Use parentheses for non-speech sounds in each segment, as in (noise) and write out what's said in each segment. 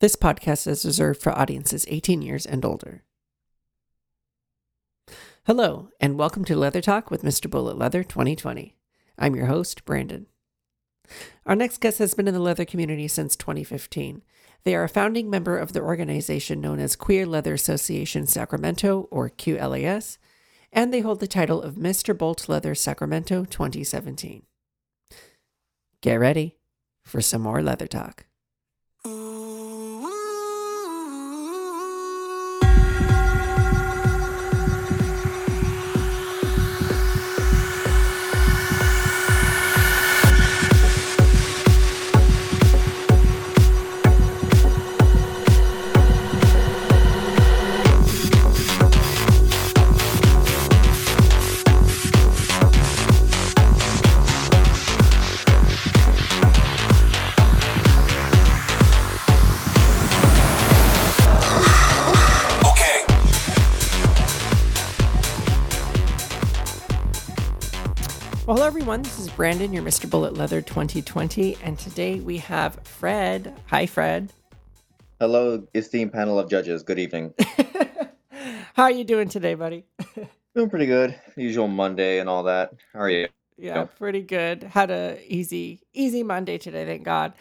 This podcast is reserved for audiences 18 years and older. Hello, and welcome to Leather Talk with Mr. Bullet Leather 2020. I'm your host, Brandon. Our next guest has been in the leather community since 2015. They are a founding member of the organization known as Queer Leather Association Sacramento, or QLAS, and they hold the title of Mr. Bolt Leather Sacramento 2017. Get ready for some more leather talk. Hello everyone. This is Brandon, your Mr. Bullet Leather 2020, and today we have Fred. Hi, Fred. Hello, esteemed panel of judges. Good evening. (laughs) How are you doing today, buddy? (laughs) Doing pretty good. Usual Monday and all that. How are you? Yeah, pretty good. Had a easy, easy Monday today, thank God.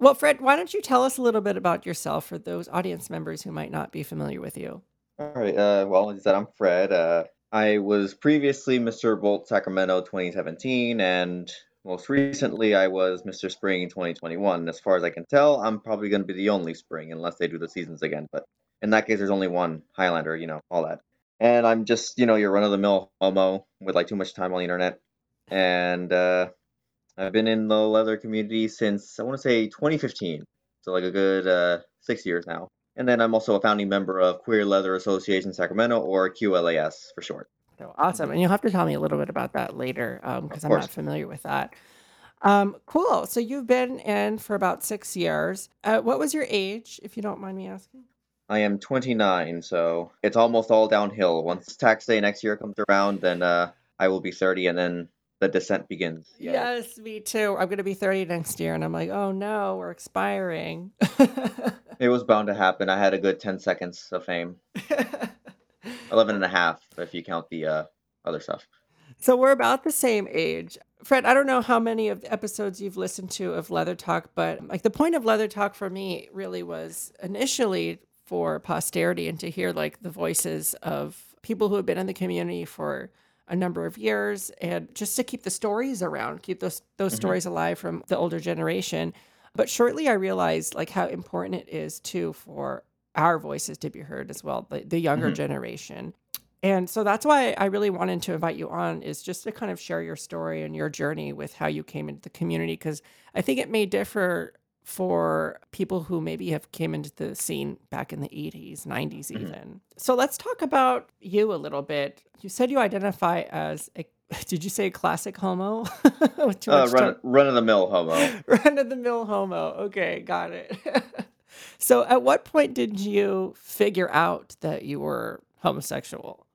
Well, Fred, why don't you tell us a little bit about yourself for those audience members who might not be familiar with you? All right. Uh, well, as I said, I'm Fred. Uh, I was previously Mr. Bolt Sacramento 2017, and most recently I was Mr. Spring 2021. As far as I can tell, I'm probably going to be the only Spring unless they do the seasons again. But in that case, there's only one Highlander, you know, all that. And I'm just, you know, your run of the mill homo with like too much time on the internet. And uh, I've been in the leather community since I want to say 2015, so like a good uh, six years now. And then I'm also a founding member of Queer Leather Association Sacramento, or QLAS for short. So awesome. And you'll have to tell me a little bit about that later because Of I'm not familiar with that. Um, cool. So you've been in for about six years. Uh, what was your age, if you don't mind me asking? I am 29, so it's almost all downhill. Once tax day next year comes around, then uh, I will be 30, and then the descent begins. Yes, me too. I'm going to be 30 next year. And I'm like, oh no, we're expiring. (laughs) It was bound to happen. I had a good 10 seconds of fame. (laughs) 11 and a half, if you count the uh, other stuff. So we're about the same age. Fred, I don't know how many of the episodes you've listened to of Leather Talk, but like the point of Leather Talk for me really was initially for posterity and to hear like the voices of people who have been in the community for a number of years and just to keep the stories around, keep those those Mhm. stories alive from the older generation. But shortly I realized like how important it is too for our voices to be heard as well, the, the younger Mhm. generation. And so that's why I really wanted to invite you on is just to kind of share your story and your journey with how you came into the community because I think it may differ for people who maybe have came into the scene back in the 80s, 90s Mhm. even. So let's talk about you a little bit. You said you identify as a (laughs) did you say classic homo? (laughs) Too Uh, run, run of the mill homo. (laughs) Run of the mill homo. Okay, got it. so, at what point did you figure out that you were homosexual?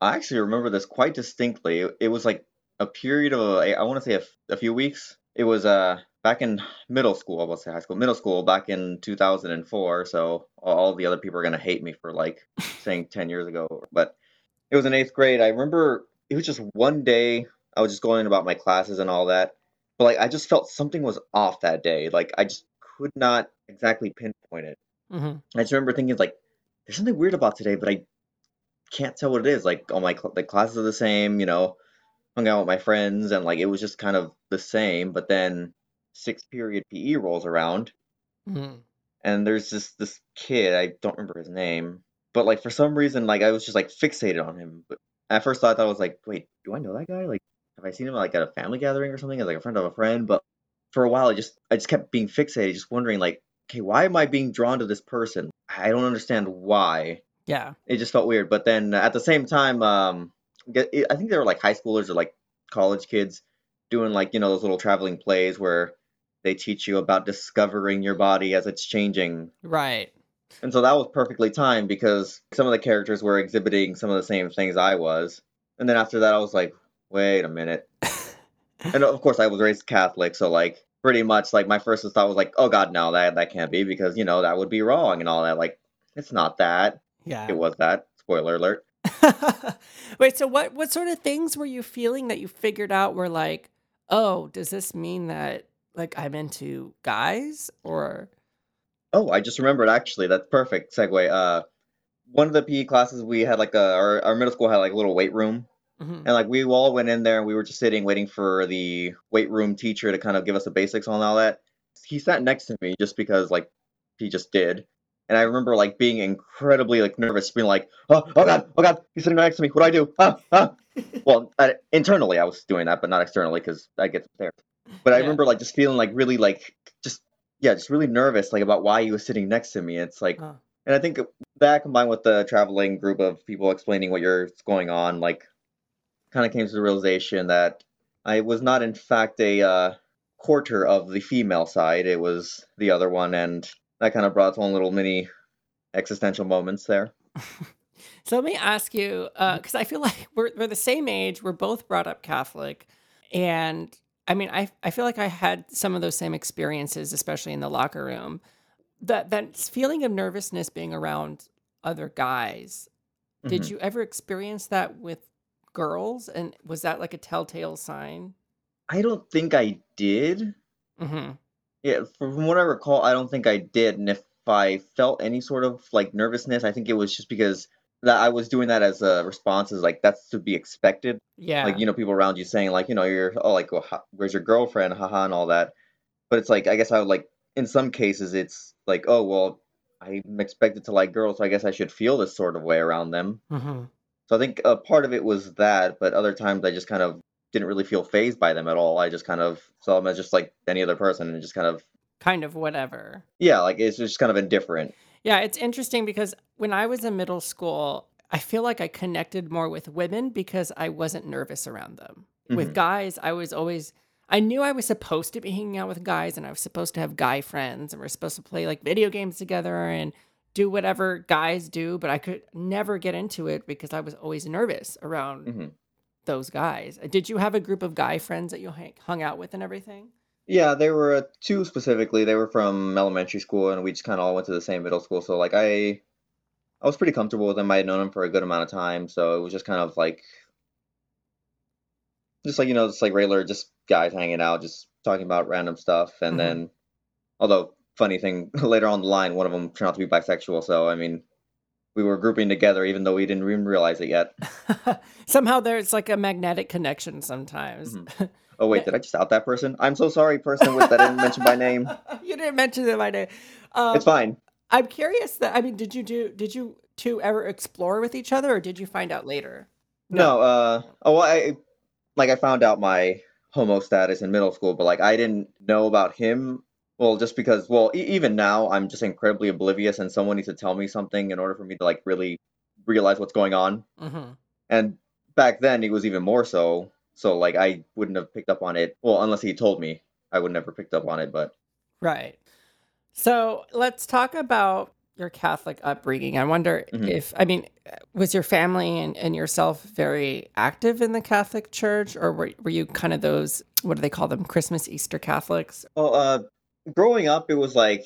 I actually remember this quite distinctly. It, it was like a period of I want to say a few weeks. It was uh back in middle school. I will say high school, middle school back in 2004. So all the other people are gonna hate me for like saying 10 years ago, but it was in eighth grade. I remember it was just one day. I was just going about my classes and all that, but like I just felt something was off that day. Like I just could not exactly pinpoint it. hmm I just remember thinking like, there's something weird about today, but I can't tell what it is. Like all my cl- the classes are the same, you know, hung out with my friends, and like it was just kind of the same. But then sixth period PE rolls around, hmm and there's just this kid. I don't remember his name, but like for some reason, like I was just like fixated on him. But at first, I thought I was like, wait, do I know that guy? Like, have I seen him like at a family gathering or something as like a friend of a friend? But for a while, I just I just kept being fixated, just wondering like, okay, why am I being drawn to this person? I don't understand why Yeah. it just felt weird. But then at the same time, um, I think they were like high schoolers or like college kids doing like you know those little traveling plays where they teach you about discovering your body as it's changing. Right. And so that was perfectly timed because some of the characters were exhibiting some of the same things I was. And then after that, I was like, wait a minute. (laughs) And of course, I was raised Catholic, so like pretty much like my first thought was like, oh god, no, that that can't be because you know that would be wrong and all that. Like, it's not that. Yeah. It was that. Spoiler alert. (laughs) Wait, so what what sort of things were you feeling that you figured out were like, oh, does this mean that like I'm into guys or Oh, I just remembered actually. That's perfect segue. Uh, one of the PE classes we had like a our, our middle school had like a little weight room, Mhm. and like we all went in there and we were just sitting waiting for the weight room teacher to kind of give us the basics on all that. He sat next to me just because like he just did, and I remember like being incredibly like nervous, being like, oh, oh god, oh god, he's sitting next to me. What do I do? Ah, ah. (laughs) well, I, internally I was doing that, but not externally because I get there. But I Yeah. remember like just feeling like really like just yeah, just really nervous like about why he was sitting next to me. It's like, Oh. and I think that combined with the traveling group of people explaining what you're what's going on, like, kind of came to the realization that I was not in fact a uh, quarter of the female side. It was the other one, and that kind of brought its own little mini existential moments there. (laughs) So let me ask you, because I feel like we're we're the same age. We're both brought up Catholic, and I mean, I I feel like I had some of those same experiences, especially in the locker room. That that feeling of nervousness being around other guys. Did Mhm. you ever experience that with girls? And was that like a telltale sign? I don't think I did. hmm Yeah, from what I recall, I don't think I did. And if I felt any sort of like nervousness, I think it was just because that I was doing that as a response, is like that's to be expected. Yeah. Like, you know, people around you saying like, you know, you're oh like, well, where's your girlfriend, haha, and all that. But it's like I guess I would like in some cases it's like, oh well, I'm expected to like girls, so I guess I should feel this sort of way around them. hmm So I think a part of it was that, but other times I just kind of didn't really feel phased by them at all. I just kind of saw them as just like any other person and just kind of Kind of whatever. yeah, like it's just kind of indifferent. Yeah, it's interesting because when I was in middle school, I feel like I connected more with women because I wasn't nervous around them. With Mhm. guys, I was always I knew I was supposed to be hanging out with guys and I was supposed to have guy friends and we're supposed to play like video games together and do whatever guys do, but I could never get into it because I was always nervous around hmm those guys. Did you have a group of guy friends that you hang, hung out with and everything? Yeah, there were uh, two specifically. They were from elementary school, and we just kind of all went to the same middle school. So like I, I was pretty comfortable with them. I had known them for a good amount of time, so it was just kind of like, just like you know, just like regular, just guys hanging out, just talking about random stuff. And Mhm. then, although funny thing, (laughs) later on the line, one of them turned out to be bisexual. So I mean, we were grouping together, even though we didn't even realize it yet. (laughs) Somehow there's like a magnetic connection sometimes. (laughs) Oh wait, did I just out that person? I'm so sorry, person with that I didn't mention by name. (laughs) you didn't mention them by name. Um, It's fine. I'm curious that I mean, did you do? Did you two ever explore with each other, or did you find out later? No, uh, oh, I like I found out my homo status in middle school, but like I didn't know about him. Well, just because, well, e- even now I'm just incredibly oblivious, and someone needs to tell me something in order for me to like really realize what's going on. hmm And back then, it was even more so. So like I wouldn't have picked up on it. Well, unless he told me, I would never picked up on it. But Right. So let's talk about your Catholic upbringing. I wonder Mhm. if I mean, was your family and, and yourself very active in the Catholic Church, or were were you kind of those what do they call them, Christmas Easter Catholics? well, uh, growing up, it was like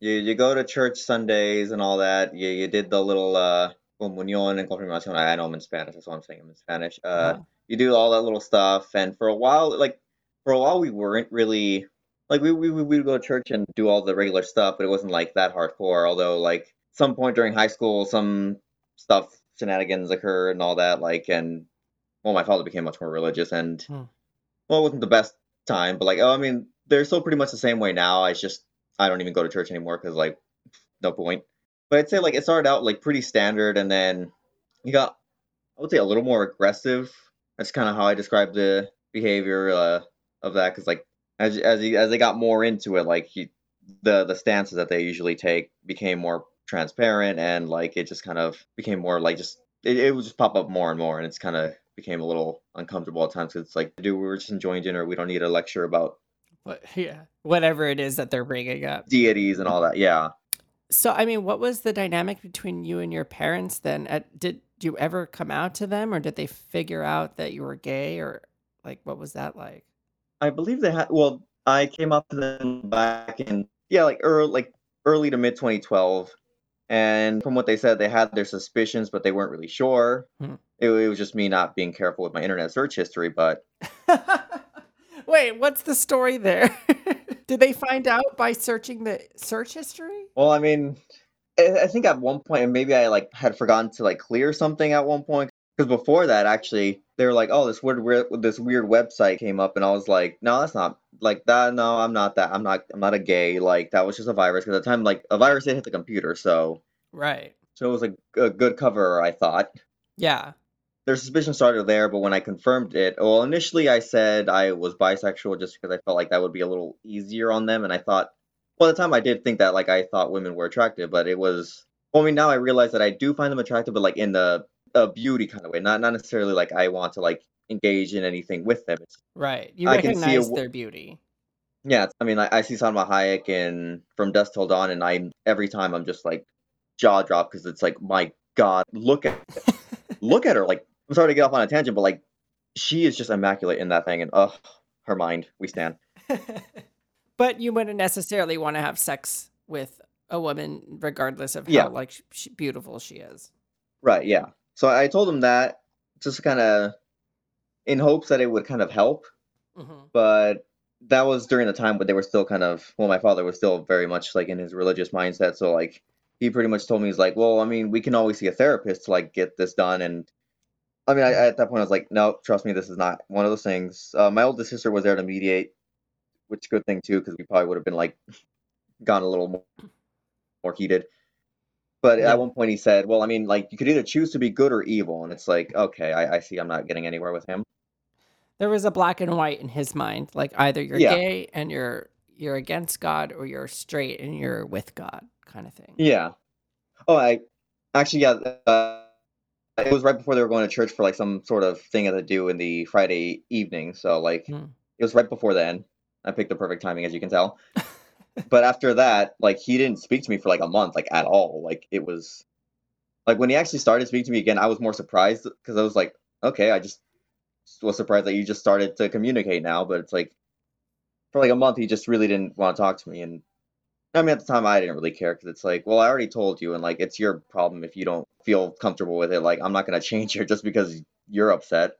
you you go to church Sundays and all that. You you did the little uh comunión and confirmación. I I know I'm in Spanish. That's what I'm saying. I'm in Spanish. Uh, Oh. You do all that little stuff and for a while like for a while we weren't really like we we we would go to church and do all the regular stuff but it wasn't like that hardcore although like some point during high school some stuff shenanigans occurred and all that like and well my father became much more religious and Hmm. well it wasn't the best time but like oh i mean they're still pretty much the same way now i just i don't even go to church anymore because like no point but i'd say like it started out like pretty standard and then you got i would say a little more aggressive that's kind of how I describe the behavior uh, of that. Because like as as he, as they got more into it, like he the the stances that they usually take became more transparent, and like it just kind of became more like just it, it would just pop up more and more, and it's kind of became a little uncomfortable at times. 'cause it's like, dude, we were just enjoying dinner. We don't need a lecture about What, (laughs) yeah, whatever it is that they're bringing up. deities and all that. Yeah. So, I mean, what was the dynamic between you and your parents then? At, did you ever come out to them, or did they figure out that you were gay, or like what was that like? I believe they had. Well, I came up to them back in yeah, like early like early to mid 2012. And from what they said, they had their suspicions, but they weren't really sure. Hmm. It, it was just me not being careful with my internet search history. But (laughs) Wait, what's the story there? (laughs) Did they find out by searching the search history? well, I mean, I, I think at one point, point, maybe I like had forgotten to like clear something at one point. Because before that, actually, they were like, "Oh, this weird, weird, this weird website came up," and I was like, "No, that's not like that. No, I'm not that. I'm not. I'm not a gay. Like that was just a virus." Because at the time, like a virus did hit the computer, so Right. so it was a, a good cover, I thought. Yeah. Their suspicion started there, but when I confirmed it, well, initially I said I was bisexual just because I felt like that would be a little easier on them, and I thought, well, at the time I did think that, like, I thought women were attractive, but it was, well, I mean, now I realize that I do find them attractive, but like in the a beauty kind of way, not not necessarily like I want to like engage in anything with them. It's, Right. You I can see a recognize w- their beauty. yeah, it's, I mean, I, I see Salma Hayek in From Dusk Till Dawn, and I every time I'm just like jaw drop because it's like, my God, look at (laughs) look at her. Like, I'm sorry to get off on a tangent, but like, she is just immaculate in that thing, and ugh, her mind, we stand. (laughs) but you wouldn't necessarily want to have sex with a woman regardless of how Yeah. like beautiful she is. Right, yeah. So I told him that just kind of in hopes that it would kind of help, hmm but that was during the time when they were still kind of, well, my father was still very much like in his religious mindset. So like, he pretty much told me, he's like, well, I mean, we can always see a therapist to like get this done. And I mean, I, at that point, I was like, no, trust me, this is not one of those things. Uh, my oldest sister was there to mediate, which is a good thing too, because we probably would have been like gone a little more, more heated. But Yeah. at one point he said, "Well, I mean, like you could either choose to be good or evil," and it's like, okay, I, I see. I'm not getting anywhere with him. There was a black and white in his mind, like either you're Yeah. gay and you're you're against God, or you're straight and you're with God, kind of thing. Yeah. Oh, I actually, yeah. Uh, it was right before they were going to church for like some sort of thing that they do in the Friday evening. So like, Hmm. it was right before then. I picked the perfect timing, as you can tell. (laughs) But after that, like he didn't speak to me for like a month, like at all. Like it was like when he actually started speaking to me again, I was more surprised because I was like, okay, I just was surprised that you just started to communicate now. But it's like for like a month, he just really didn't want to talk to me. And I mean, at the time, I didn't really care because it's like, well, I already told you, and like it's your problem if you don't feel comfortable with it. Like I'm not gonna (laughs) change here just because you're upset.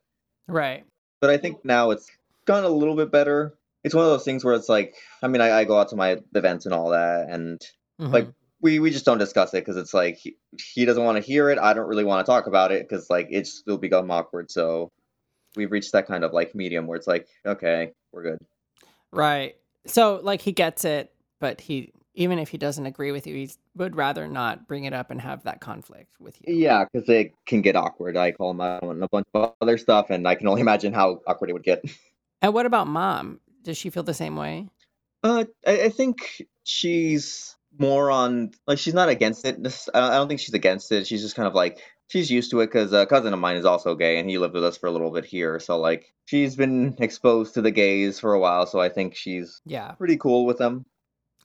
Right. But I think now it's gone a little bit better. It's one of those things where it's like, I mean, I, I go out to my events and all that, and Mhm. like we we just don't discuss it because it's like he, he doesn't want to hear it. I don't really want to talk about it because like it's still become awkward. So we've reached that kind of like medium where it's like, okay, we're good. right. So like he gets it, but he even if he doesn't agree with you, he would rather not bring it up and have that conflict with you. Yeah, because it can get awkward. I call him out on a bunch of other stuff, and I can only (laughs) imagine how awkward it would get. And what about mom? Does she feel the same way? Uh, I, I think she's more on like she's not against it. This, I don't, I don't think she's against it. She's just kind of like she's used to it because a cousin of mine is also gay, and he lived with us for a little bit here. So like she's been exposed to the gays for a while, so I think she's Yeah. pretty cool with them.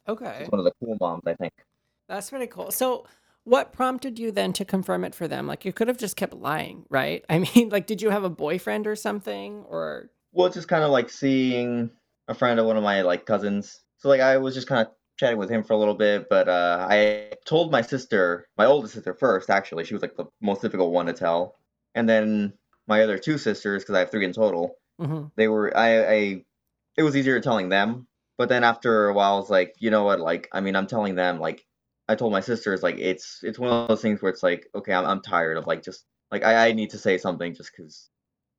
Okay. She's one of the cool moms, I think. That's pretty cool. So, what prompted you then to confirm it for them? Like, you could have just kept lying, right? (laughs) I mean, like, did you have a boyfriend or something? Or, Well, it's just kind of like seeing a friend of one of my like cousins. So like I was just kind of chatting with him for a little bit, but uh, I told my sister, my oldest sister first. Actually, she was like the most difficult one to tell, and then my other two sisters, because I have three in total. Mhm. They were I, I it was easier telling them, but then after a while, I was like, you know what? Like, I mean, I'm telling them. Like, I told my sisters, like, it's it's one of those things where it's like, okay, I'm I'm tired of like just like I, I need to say something just because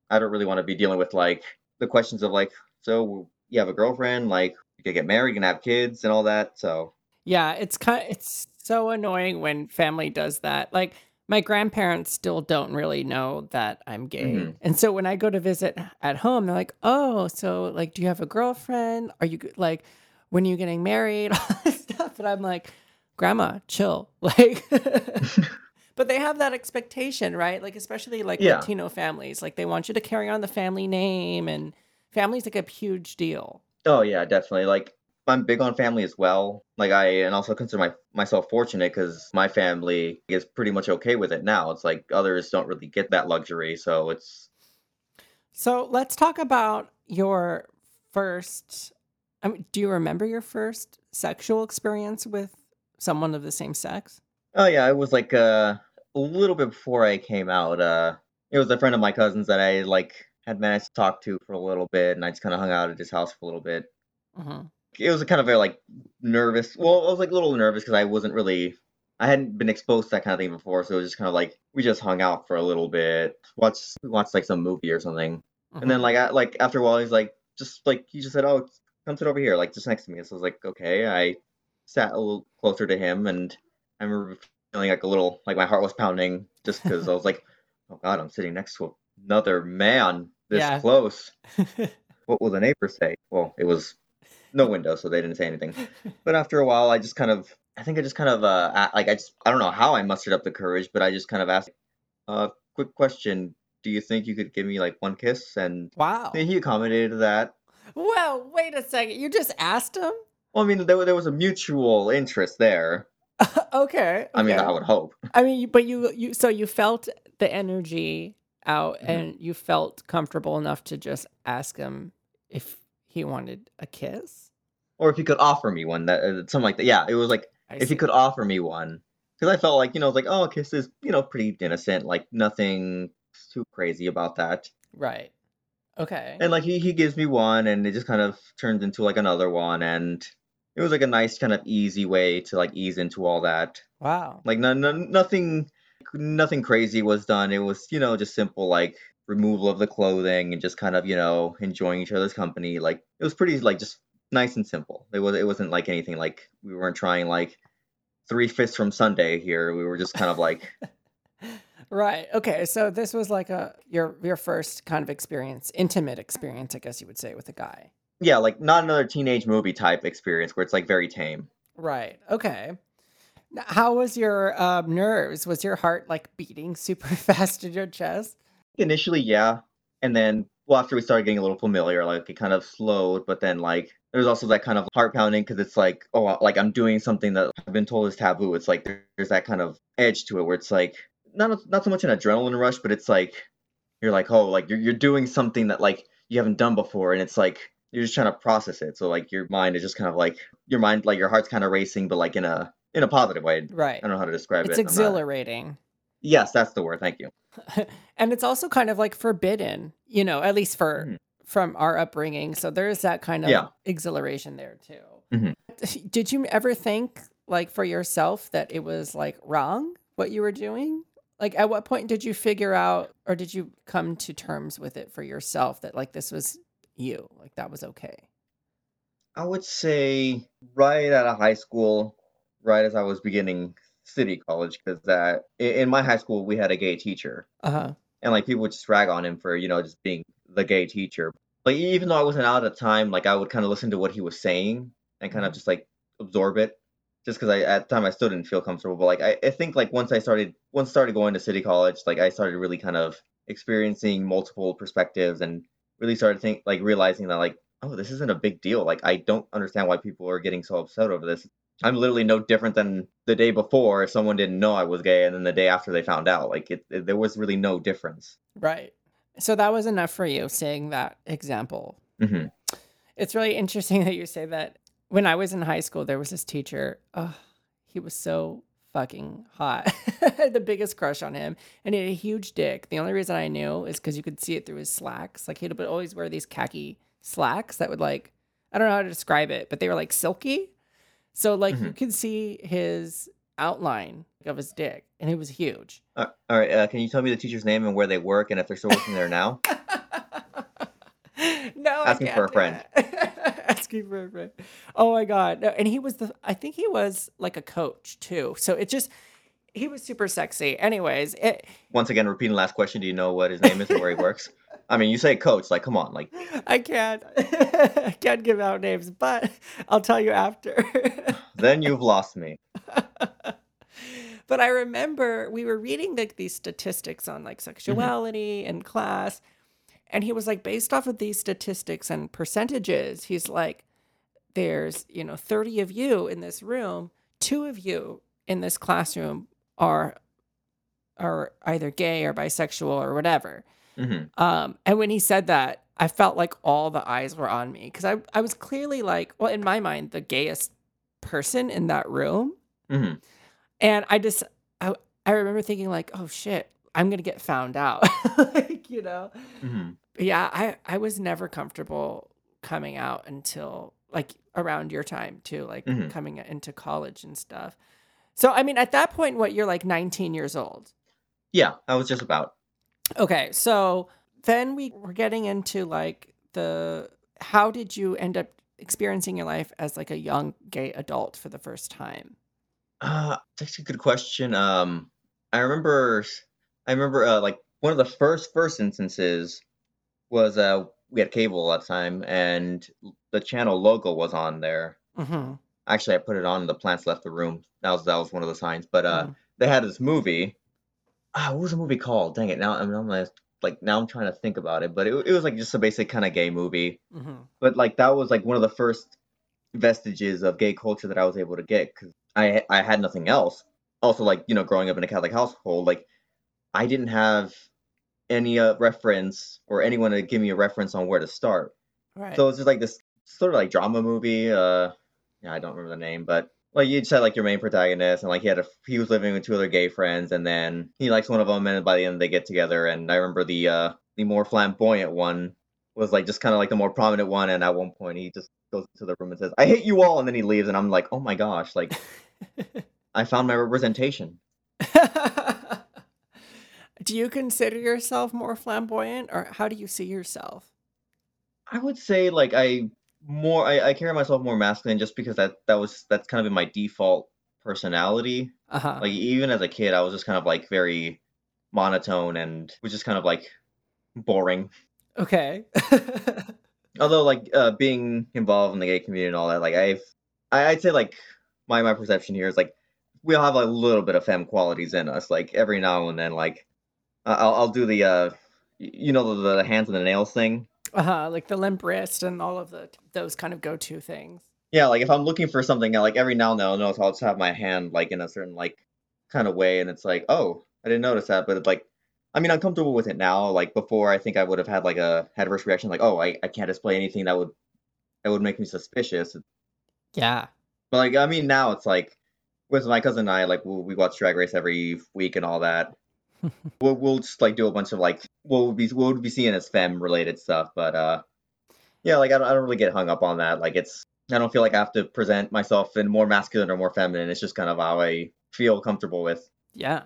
I don't really want to be dealing with like the questions of like, so you have a girlfriend, like you could get married, you can have kids and all that. So yeah, it's kind of, it's so annoying when family does that. Like, my grandparents still don't really know that I'm gay. Mhm. And so when I go to visit at home, they're like, oh, so, like, do you have a girlfriend? Are you, like, when are you getting married? (laughs) All this stuff. And I'm like, Grandma, chill. (laughs) Like, (laughs) but they have that expectation, right? Like, especially like Yeah. Latino families, like they want you to carry on the family name, and family's like a huge deal. oh yeah, definitely. Like I'm big on family as well. Like I and also consider my myself fortunate because my family is pretty much okay with it now. It's like others don't really get that luxury, so it's So let's talk about your first I mean, do you remember your first sexual experience with someone of the same sex? Oh yeah, it was like uh, a little bit before I came out. Uh, it was a friend of my cousin's that I like had managed to talk to for a little bit, and I just kind of hung out at his house for a little bit. hmm It was a kind of very like nervous. Well, I was like a little nervous because I wasn't really. I hadn't been exposed to that kind of thing before, so it was just kind of like we just hung out for a little bit, watched watched like some movie or something, and then mm-hmm. like I, like after a while he's like just like he just said, "Oh, come sit over here, like just next to me." So I was like, "Okay." I sat a little closer to him, and I remember feeling like a little like my heart was pounding just because I was like, (laughs) "Oh God, I'm sitting next to another man this Yeah. close." (laughs) What will the neighbors say? Well, it was no window, so they didn't say anything. But after a while, I just kind of, I think I just kind of, uh, like I just, I don't know how I mustered up the courage, but I just kind of asked, uh, quick question. Do you think you could give me like one kiss? And wow. he accommodated that. Well, wait a second. You just asked him? Well, I mean, there, there was a mutual interest there. (laughs) okay. I mean. I would hope. I mean, but you you so you felt the energy out Mhm. and you felt comfortable enough to just ask him if he wanted a kiss? Or if he could offer me one, that uh, something like that. Yeah, it was like I if he could offer me one, because I felt like you know, like oh, a kiss is you know pretty innocent, like nothing too crazy about that. Right. Okay. And like he he gives me one, and it just kind of turns into like another one, and it was like a nice kind of easy way to like ease into all that. wow. Like no, no, nothing nothing crazy was done. It was you know just simple like removal of the clothing and just kind of you know enjoying each other's company. Like it was pretty like just nice and simple. It was it wasn't like anything like we weren't trying like three fifths from Sunday here. We were just kind of like (laughs) Right. Okay. So this was like a your your first kind of experience, intimate experience, I guess you would say, with a guy. yeah like not another teenage movie type experience where it's like very tame. Right. Okay. How was your um, nerves? Was your heart like beating super (laughs) fast in your chest? Initially, yeah, and then well, after we started getting a little familiar, like it kind of slowed. But then, like, there's also that kind of heart pounding because it's like, oh, like I'm doing something that I've been told is taboo. It's like there's that kind of edge to it where it's like not not so much an adrenaline rush, but it's like you're like, oh, like you're you're doing something that like you haven't done before, and it's like you're just trying to process it. So like your mind is just kind of like your mind, like your heart's kind of racing, but like in a in a positive way. Right. I don't know how to describe It's it. Not- exhilarating. Yes, that's the word. Thank you. (laughs) and it's also kind of like forbidden, you know, at least for Mhm. from our upbringing. So there is that kind of Yeah. exhilaration there too. Mhm. (laughs) Did you ever think like for yourself that it was like wrong what you were doing? Like at what point did you figure out or did you come to terms with it for yourself that like this was you, like that was okay? I would say right out of high school, right as I was beginning city college, because that in my high school we had a gay teacher, Uh-huh. and like people would just rag on him for you know just being the gay teacher. Like even though I wasn't out at the time, like I would kind of listen to what he was saying and kind of Mhm. just like absorb it, just because I at the time I still didn't feel comfortable. But like I, I think like once I started once I started going to city college, like I started really kind of experiencing multiple perspectives and really started think like realizing that like oh this isn't a big deal like i don't understand why people are getting so upset over this i'm literally no different than the day before if someone didn't know i was gay and then the day after they found out like it, it- there was really no difference Right. So that was enough for you seeing that example. hmm It's really interesting (laughs) that you say that. When I was in high school, there was this teacher. Oh, he was so fucking hot. I (laughs) had the biggest crush on him, and he had a huge dick. The only reason I knew is because you could see it through his slacks. Like he'd always wear these khaki slacks that would like I don't know how to describe it, but they were like silky. So like you can see his outline of his dick, and it was huge. uh, all right uh, can you tell me the teacher's name and where they work and if they're still working there now (laughs) no, Asking for a friend. (laughs) Asking for a friend. Oh my god! No, and he was the. I think he was like a coach too. So it just he was super sexy. Anyways, it, once again repeating the last question do you know what his name is and where he works (laughs) i mean you say coach like come on like (laughs) I can't. I can't give out names, but I'll tell you after. (laughs) then you've lost me (laughs) but I remember we were reading like these statistics on like mm-hmm. sexuality in class, and he was like, based off of these statistics and percentages, he's like, there's you know 30 of you in this room, two of you in this classroom are are either gay or bisexual or whatever. Mhm. Um, and when he said that, I felt like all the eyes were on me because I, I was clearly like, well, in my mind, the gayest person in that room. Mhm. And I just, I, I remember thinking like, oh shit, I'm gonna get found out, (laughs) like you know. Mhm. Yeah, I, I was never comfortable coming out until like around your time too, like Mhm. coming into college and stuff. So I mean, at that point, what you're like 19 years old. Yeah, I was just about. Okay, so then we were getting into like the how did you end up experiencing your life as like a young gay adult for the first time? Uh, that's a good question. Um, I remember, I remember, uh, like one of the first first instances was uh we had cable at the time, and the channel logo was on there. Mm-hmm. Actually, I put it on. The plants left the room. That was that was one of the signs. But uh, Mhm. they had this movie. Ah, what was the movie called? Dang it! Now I'm, I'm like, like now I'm trying to think about it. But it, it was like just a basic kind of gay movie. Mm-hmm. But like that was like one of the first vestiges of gay culture that I was able to get because I I had nothing else. Also, like you know, growing up in a Catholic household, like I didn't have any uh, reference or anyone to give me a reference on where to start. Right. So it's just like this sort of like drama movie. Uh, yeah, I don't remember the name, but like you had like your main protagonist, and like he had a he was living with two other gay friends, and then he likes one of them, and by the end they get together. And I remember the uh the more flamboyant one was like just kind of like the more prominent one, and at one point he just goes into the room and says, "I hate you all," and then he leaves, and I'm like, oh my gosh, like (laughs) I found my representation. do you consider yourself more flamboyant or how do you see yourself? I would say like I more I, I carry myself more masculine just because that that was that's kind of in my default personality. Uh-huh. Like even as a kid, I was just kind of like very monotone and was just kind of like boring. okay. (laughs) Although like uh, being involved in the gay community and all that, like I've I, I'd say like my my perception here is like we all have a little bit of femme qualities in us. Like every now and then, like I'll I'll do the uh you know the, the hands and the nails thing. Uh-huh. Like the limp wrist and all of the those kind of go-to things. Yeah, like if I'm looking for something, like every now and then I'll notice I'll just have my hand like in a certain like kind of way, and it's like, oh, I didn't notice that, but it's like, I mean, I'm comfortable with it now. Like before, I think I would have had like a adverse reaction, like, oh, I, I can't display anything that would that would make me suspicious. Yeah. But like, I mean, now it's like with my cousin and I, like we, we watch Drag Race every week and all that. (laughs) we'll we'll just like do a bunch of like what would be what would be seeing as fem related stuff, but uh, yeah, like I don't I don't really get hung up on that. Like it's I don't feel like I have to present myself in more masculine or more feminine. It's just kind of how I feel comfortable with. Yeah.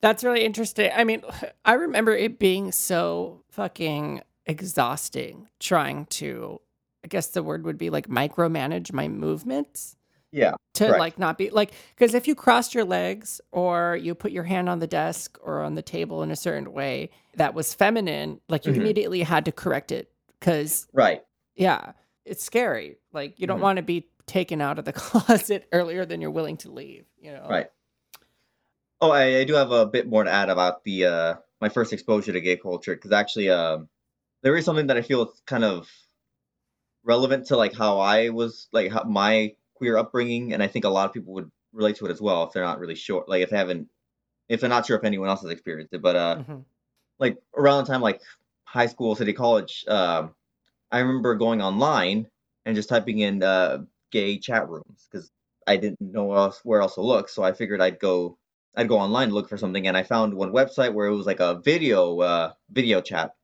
That's really interesting. I mean, (sighs) I remember it being so fucking exhausting trying to, I guess the word would be like micromanage my movements Yeah, to Correct. like not be like, because if you crossed your legs or you put your hand on the desk or on the table in a certain way that was feminine, like you Mhm. immediately had to correct it. Because, right. yeah, it's scary. Like you don't Mhm. want to be taken out of the (laughs) closet earlier than you're willing to leave, you know? Right. Oh, I, I do have a bit more to add about the uh my first exposure to gay culture because actually um there is something that I feel is kind of relevant to like how I was like how my queer upbringing and I think a lot of people would relate to it as well if they're not really sure like if they haven't if they're not sure if anyone else has experienced it but uh Mhm. like around the time like high school city college um I remember going online and just typing in uh gay chat rooms because I didn't know else where else to look so I figured I'd go I'd go online and look for something and I found one website where it was like a video uh video chat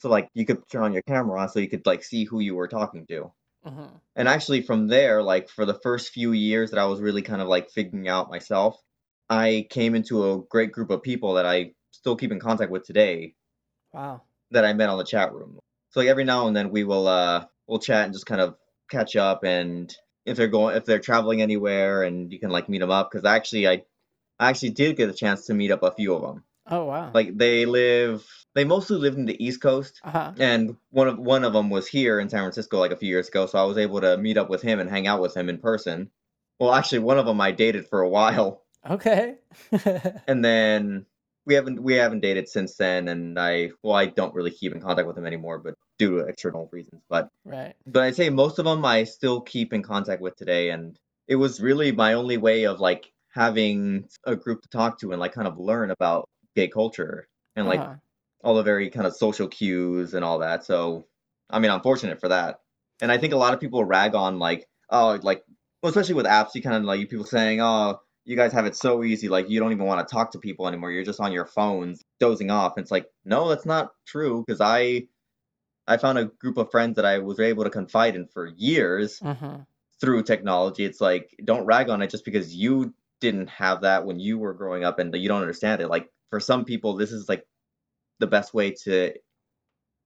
so like you could turn on your camera on so you could like see who you were talking to Mhm. and actually from there like for the first few years that I was really kind of like figuring out myself I came into a great group of people that I still keep in contact with today Wow. that I met on the chat room. So like every now and then we will uh we'll chat and just kind of catch up and if they're going if they're traveling anywhere and you can like meet them up because actually I I actually did get a chance to meet up a few of them. Oh, wow. Like they live they mostly live in the East Coast uh-huh. and one of one of them was here in San Francisco like a few years ago so I was able to meet up with him and hang out with him in person. Well, actually one of them I dated for a while Okay. (laughs) and then we haven't we haven't dated since then and i well i don't really keep in contact with him anymore but due to external reasons but right. but i'd say most of them i still keep in contact with today and it was really my only way of like having a group to talk to and like kind of learn about gay culture and like Uh-huh. all the very kind of social cues and all that. So, I mean, I'm fortunate for that. And I think a lot of people rag on like, oh, like, well, especially with apps, you kind of like people saying, oh, you guys have it so easy, like you don't even want to talk to people anymore. You're just on your phones dozing off. And it's like, no, that's not true because I I found a group of friends that I was able to confide in for years Mm-hmm. through technology. It's like don't rag on it just because you didn't have that when you were growing up and you don't understand it. Like for some people, this is like the best way to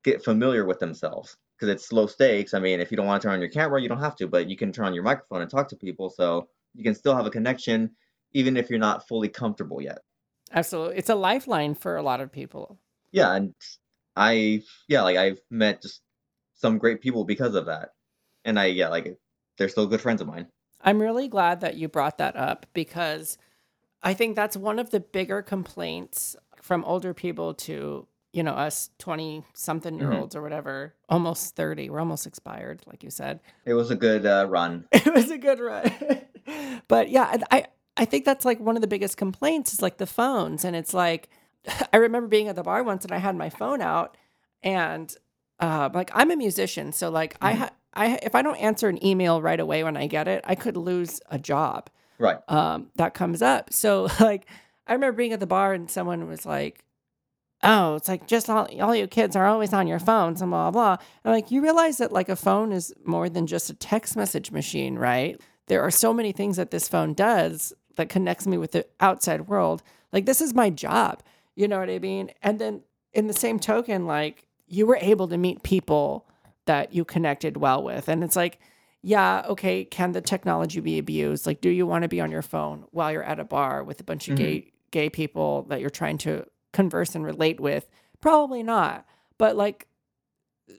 get familiar with themselves because it's low stakes. I mean, if you don't want to turn on your camera, you don't have to, but you can turn on your microphone and talk to people, so you can still have a connection even if you're not fully comfortable yet. Absolutely. It's a lifeline for a lot of people. Yeah, and I yeah, like I've met just some great people because of that. And I yeah, like they're still good friends of mine. I'm really glad that you brought that up because I think that's one of the bigger complaints from older people to, you know, us 20 something year olds or whatever, almost 30. We're almost expired, like you said. It was a good uh, run. (laughs) It was a good run. (laughs) but yeah, I I think that's like one of the biggest complaints is like the phones and it's like (laughs) I remember being at the bar once and I had my phone out and uh like I'm a musician, so like I ha- I if I don't answer an email right away when I get it, I could lose a job Right. um, that comes up. So (laughs) like I remember being at the bar and someone was like, "Oh, it's like just all all you kids are always on your phones and blah blah." And like you realize that like a phone is more than just a text message machine, right? There are so many things that this phone does that connects me with the outside world. Like this is my job. You know what I mean? And then in the same token, like you were able to meet people that you connected well with. And it's like, yeah, okay, can the technology be abused? Like, do you want to be on your phone while you're at a bar with a bunch of gay gay people that you're trying to converse and relate with? Probably not. But like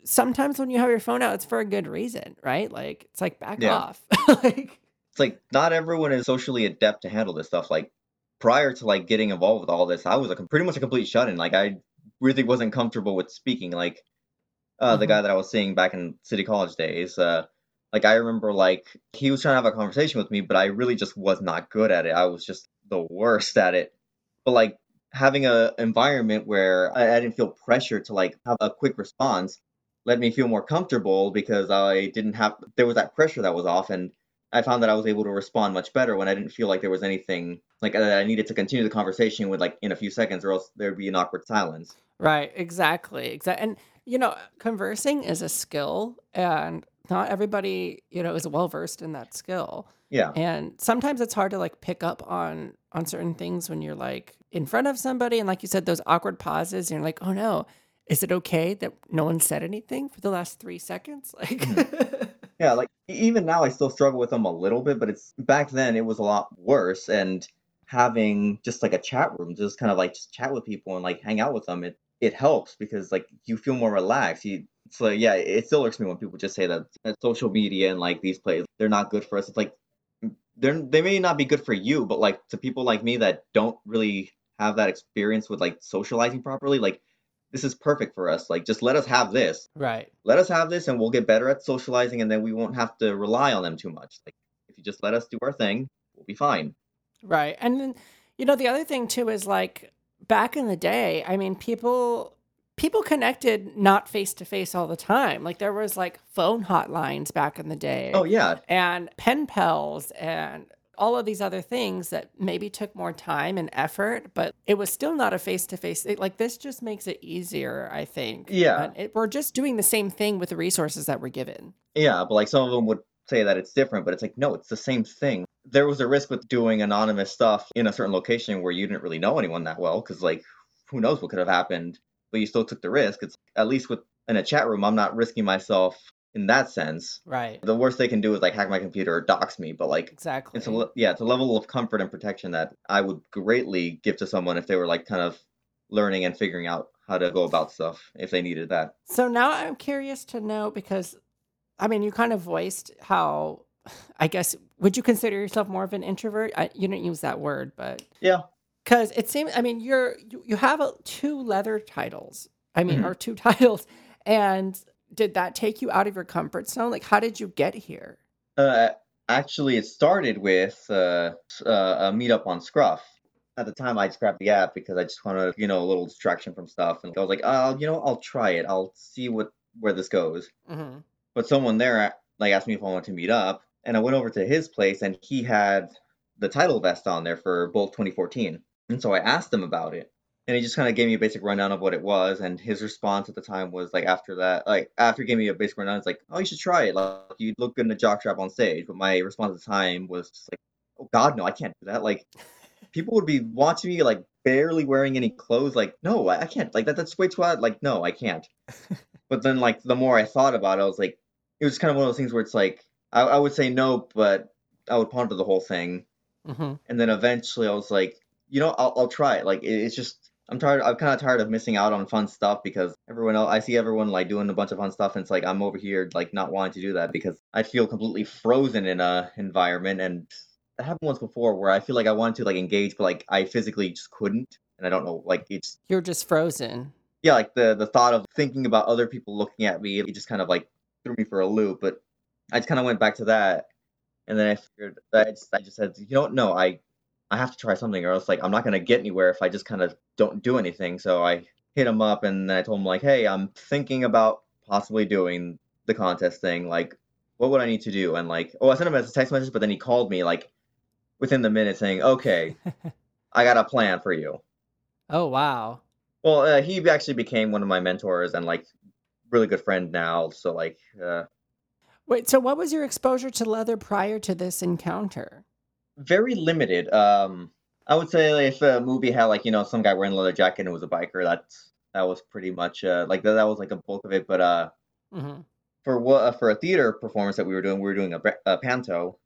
sometimes when you have your phone out, it's for a good reason, right? Like it's like back Yeah. off. (laughs) like It's like not everyone is socially adept to handle this stuff. Like prior to like getting involved with all this, I was a, pretty much a complete shut-in. Like I really wasn't comfortable with speaking. Like uh, the Mhm. guy that I was seeing back in city college days, uh, like I remember like he was trying to have a conversation with me, but I really just was not good at it. I was just the worst at it. But like having a environment where I, I didn't feel pressure to like have a quick response let me feel more comfortable because I didn't have there was that pressure that was off and I found that I was able to respond much better when I didn't feel like there was anything like that I needed to continue the conversation with like in a few seconds or else there'd be an awkward silence. Right, exactly. Exactly. And you know, conversing is a skill and not everybody, you know, is well versed in that skill. Yeah. And sometimes it's hard to like pick up on on certain things when you're like in front of somebody and like you said those awkward pauses and you're like, "Oh no, is it okay that no one said anything for the last 3 seconds?" (laughs) Like mm-hmm. Yeah, like even now I still struggle with them a little bit, but it's back then it was a lot worse and having just like a chat room, just kind of like just chat with people and like hang out with them, it it helps because like you feel more relaxed. You so yeah, it still irks me when people just say that, that social media and like these plays they're not good for us. It's like they're they may not be good for you, but like to people like me that don't really have that experience with like socializing properly, like this is perfect for us. Like just let us have this Right. let us have this and we'll get better at socializing and then we won't have to rely on them too much like if you just let us do our thing we'll be fine Right. And then, you know, the other thing too is like back in the day, I mean, people people connected not face to face all the time. Like there was like phone hotlines back in the day oh yeah and pen pals and all of these other things that maybe took more time and effort, but it was still not a face to face. Like this just makes it easier, I think. Yeah. And it, we're just doing the same thing with the resources that we're given. yeah but like some of them would say that it's different but it's like no it's the same thing there was a risk with doing anonymous stuff in a certain location where you didn't really know anyone that well because like who knows what could have happened but you still took the risk it's at least with in a chat room i'm not risking myself in that sense Right. the worst they can do is like hack my computer or dox me but like Exactly. it's a yeah it's a level of comfort and protection that i would greatly give to someone if they were like kind of learning and figuring out how to go about stuff if they needed that So now I'm curious to know because, I mean, you kind of voiced how, (sighs) I guess, would you consider yourself more of an introvert? I, you didn't use that word, but yeah because it seems, I mean, you're you, you have a, two leather titles. I mean, Mhm. or two (laughs) titles, and did that take you out of your comfort zone? Like, how did you get here? uh, actually it started with uh, uh, a meetup on scruff at the time I just grabbed the app because I just wanted, you know, a little distraction from stuff. And I was like, oh, you know, I'll try it. I'll see what where this goes. Mm-hmm. But someone there like asked me if I wanted to meet up, and I went over to his place, and he had the title vest on there for Bolt 2014. And so I asked him about it, and he just kind of gave me a basic rundown of what it was. And his response at the time was like, after that, like after he gave me a basic rundown, it's like, oh, you should try it. Like you look good in a jockstrap on stage. But my response at the time was just like, oh God, no, I can't do that. Like (laughs) people would be watching me like barely wearing any clothes. Like no, I, I can't. Like that. That's way too hot. Like no, I can't. (laughs) but then like the more I thought about it, I was like, it was kind of one of those things where it's like I, I would say no, but I would ponder the whole thing, Mm-hmm. and then eventually I was like, you know, I'll, I'll try it. Like it, it's just I'm tired. I'm kind of tired of missing out on fun stuff because everyone else, I see everyone like doing a bunch of fun stuff, and it's like I'm over here like not wanting to do that because I feel completely frozen in a environment, and it happened once before where I feel like I wanted to like engage, but like I physically just couldn't, and I don't know, like it's You're just frozen. yeah, like the the thought of thinking about other people looking at me, it just kind of like threw me for a loop. But I just kind of went back to that, and then I figured I just I just said, you know, what? no, I I have to try something, or else like I'm not gonna get anywhere if I just kind of don't do anything. So I hit him up, and then I told him like, hey, I'm thinking about possibly doing the contest thing. Like, what would I need to do? And like, oh, I sent him as a text message, but then he called me like within the minute saying, okay, (laughs) I got a plan for you. Oh wow. Well, uh, he actually became one of my mentors and like really good friend now. So like, uh, Wait, so what was your exposure to leather prior to this encounter? Very limited. Um, I would say if a movie had like you know some guy wearing a leather jacket and was a biker, that's that was pretty much uh, like that, that was like a bulk of it. But uh, Mm-hmm. for what uh, for a theater performance that we were doing, we were doing a, a panto.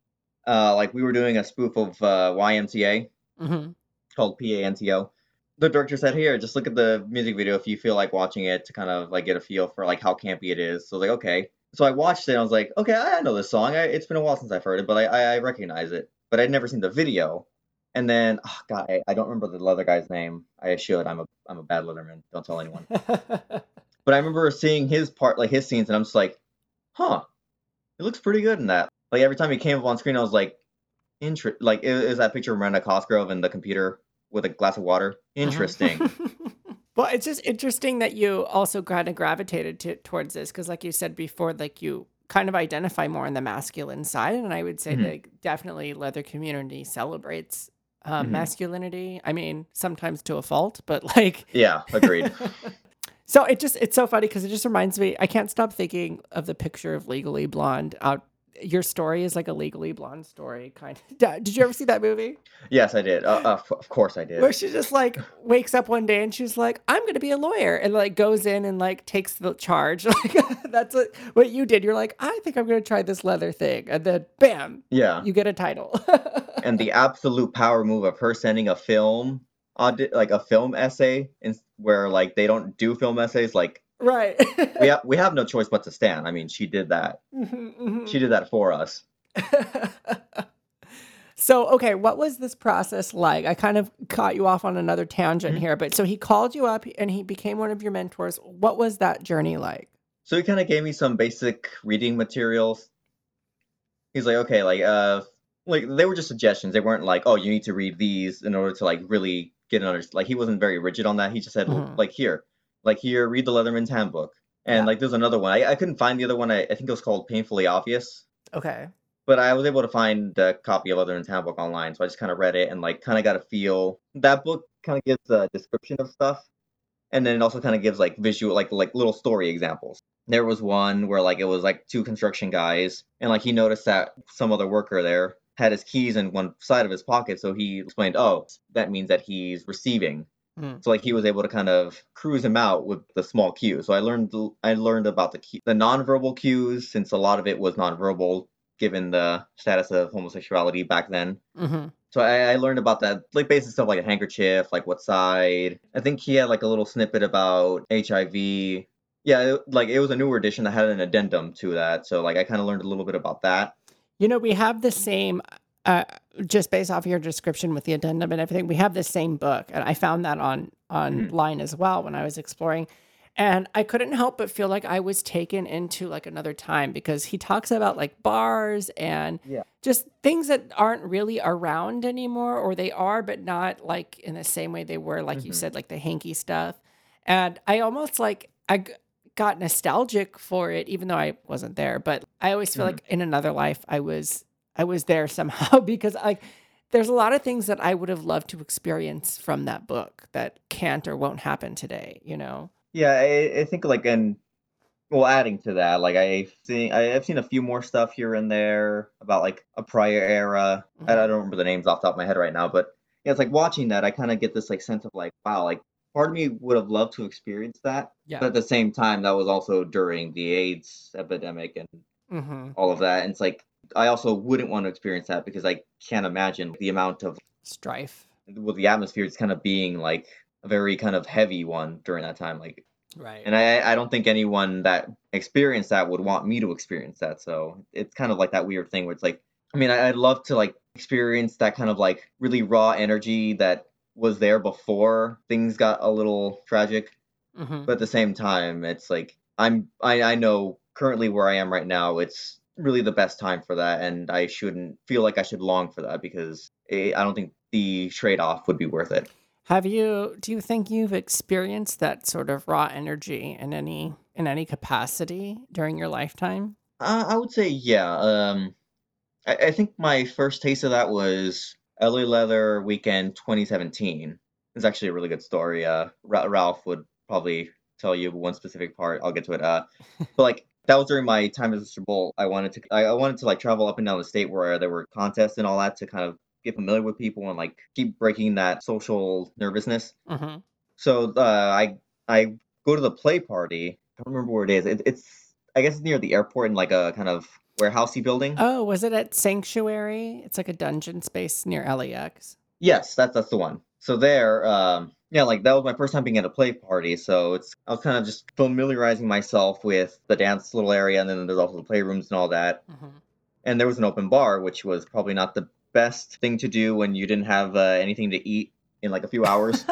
Uh, like we were doing a spoof of uh, YMCA Mm-hmm. called PANTO. The director said, "Here, just look at the music video if you feel like watching it to kind of like get a feel for like how campy it is." So I was like, "Okay." So I watched it. and I was like, "Okay, I know this song. I, it's been a while since I've heard it, but I, I, I recognize it. But I'd never seen the video." And then, oh God, I, I don't remember the leather guy's name. I should. I'm a I'm a bad leatherman. Don't tell anyone. (laughs) But I remember seeing his part, like his scenes, and I'm just like, "Huh, it looks pretty good in that." Like every time he came up on screen, I was like, "Inter." Like it is that picture of Miranda Cosgrove in the computer with a glass of water. Uh-huh. Interesting. (laughs) well, it's just interesting that you also kind of gravitated to, towards this because, like you said before, like you kind of identify more on the masculine side, and I would say Mhm. that definitely leather community celebrates uh, Mhm. masculinity. I mean, sometimes to a fault, but like Yeah, agreed. (laughs) so it just it's so funny because it just reminds me. I can't stop thinking of the picture of Legally Blonde. Out, your story is like a Legally Blonde story, kind of. (laughs) Did you ever see that movie? yes, I did. Uh, uh, of course, I did. Where she just like wakes up one day and she's like, "I'm gonna be a lawyer," and like goes in and like takes the charge. (laughs) Like (laughs) that's what what you did. You're like, "I think I'm gonna try this leather thing," and then bam, Yeah, you get a title. and the absolute power move of her sending a film, audi- like a film essay, in, where like they don't do film essays. Like right. we have (laughs) we have no choice but to stand. I mean, she did that. Mhm, mhm. She did that for us. (laughs) so okay what was this process like i kind of caught you off on another tangent Mhm. here but so he called you up and he became one of your mentors what was that journey like So he kind of gave me some basic reading materials. He's like, okay, like uh, like they were just suggestions. They weren't like, oh, you need to read these in order to like really get an under. Like he wasn't very rigid on that. He just said, Mhm. like here, like here, read the Leatherman's Handbook. And Yeah. like there's another one. I, I couldn't find the other one. I, I think it was called Painfully Obvious. okay But I was able to find a copy of Leatherman's Handbook online, so I just kind of read it and like kind of got a feel. That book kind of gives a description of stuff, and then it also kind of gives like visual, like like little story examples. There was one where like it was like two construction guys, and like he noticed that some other worker there had his keys in one side of his pocket, so he explained, "Oh, that means that he's receiving." Hmm. So like he was able to kind of cruise him out with the small cues. So I learned I learned about the key, the nonverbal cues since a lot of it was nonverbal given the status of homosexuality back then. hmm So I, I learned about that like basic stuff like a handkerchief, like what side. I think he had like a little snippet about HIV. Yeah, it, like it was a newer edition that had an addendum to that. So like I kind of learned a little bit about that. you know we have the same uh, just based off your description with the addendum and everything we have the same book and i found that on online as well when i was exploring And I couldn't help but feel like I was taken into like another time because he talks about like bars and Yeah. just things that aren't really around anymore, or they are, but not like in the same way they were, like you Mhm. said, like the hanky stuff. And I almost like, I got nostalgic for it, even though I wasn't there. But I always feel Mhm. like in another life, I was, I was there somehow (laughs) because like, there's a lot of things that I would have loved to experience from that book that can't or won't happen today, you know? Yeah, I, I think like and well, adding to that, like I've seen I've seen a few more stuff here and there about like a prior era. I, I don't remember the names off the top of my head right now, but yeah, it's like watching that, I kind of get this like sense of like, wow, like part of me would have loved to experience that, Yeah. but at the same time, that was also during the AIDS epidemic and hmm all of that, and it's like I also wouldn't want to experience that because I can't imagine the amount of Strife. well, the atmosphere is kind of being like a very kind of heavy one during that time, like. Right. And I, I don't think anyone that experienced that would want me to experience that. So it's kind of like that weird thing where it's like, I mean, I, I'd love to like experience that kind of like really raw energy that was there before things got a little tragic. hmm But at the same time, it's like I'm I, I know currently where I am right now, it's really the best time for that, and I shouldn't feel like I should long for that because eh, I don't think the trade off would be worth it. Have you? Do you think you've experienced that sort of raw energy in any in any capacity during your lifetime? Uh, I would say yeah. Um, I, I think my first taste of that was LA Leather Weekend 2017. It's actually a really good story. Uh, Ra- Ralph would probably tell you one specific part. I'll get to it. Uh, but like that was during my time as Mr. Bolt. I wanted to I, I wanted to like travel up and down the state where there were contests and all that to kind of get familiar with people and like keep breaking that social nervousness. hmm So uh, I I go to the play party. I don't remember where it is. It, it's I guess it's near the airport in like a kind of warehousey building. Oh, was it at Sanctuary? It's like a dungeon space near LAX. Yes, that's that's the one. So there, um, yeah, like that was my first time being at a play party. So it's I was kind of just familiarizing myself with the dance little area, and then there's also the playrooms and all that. hmm And there was an open bar, which was probably not the best thing to do when you didn't have uh, anything to eat in like a few hours.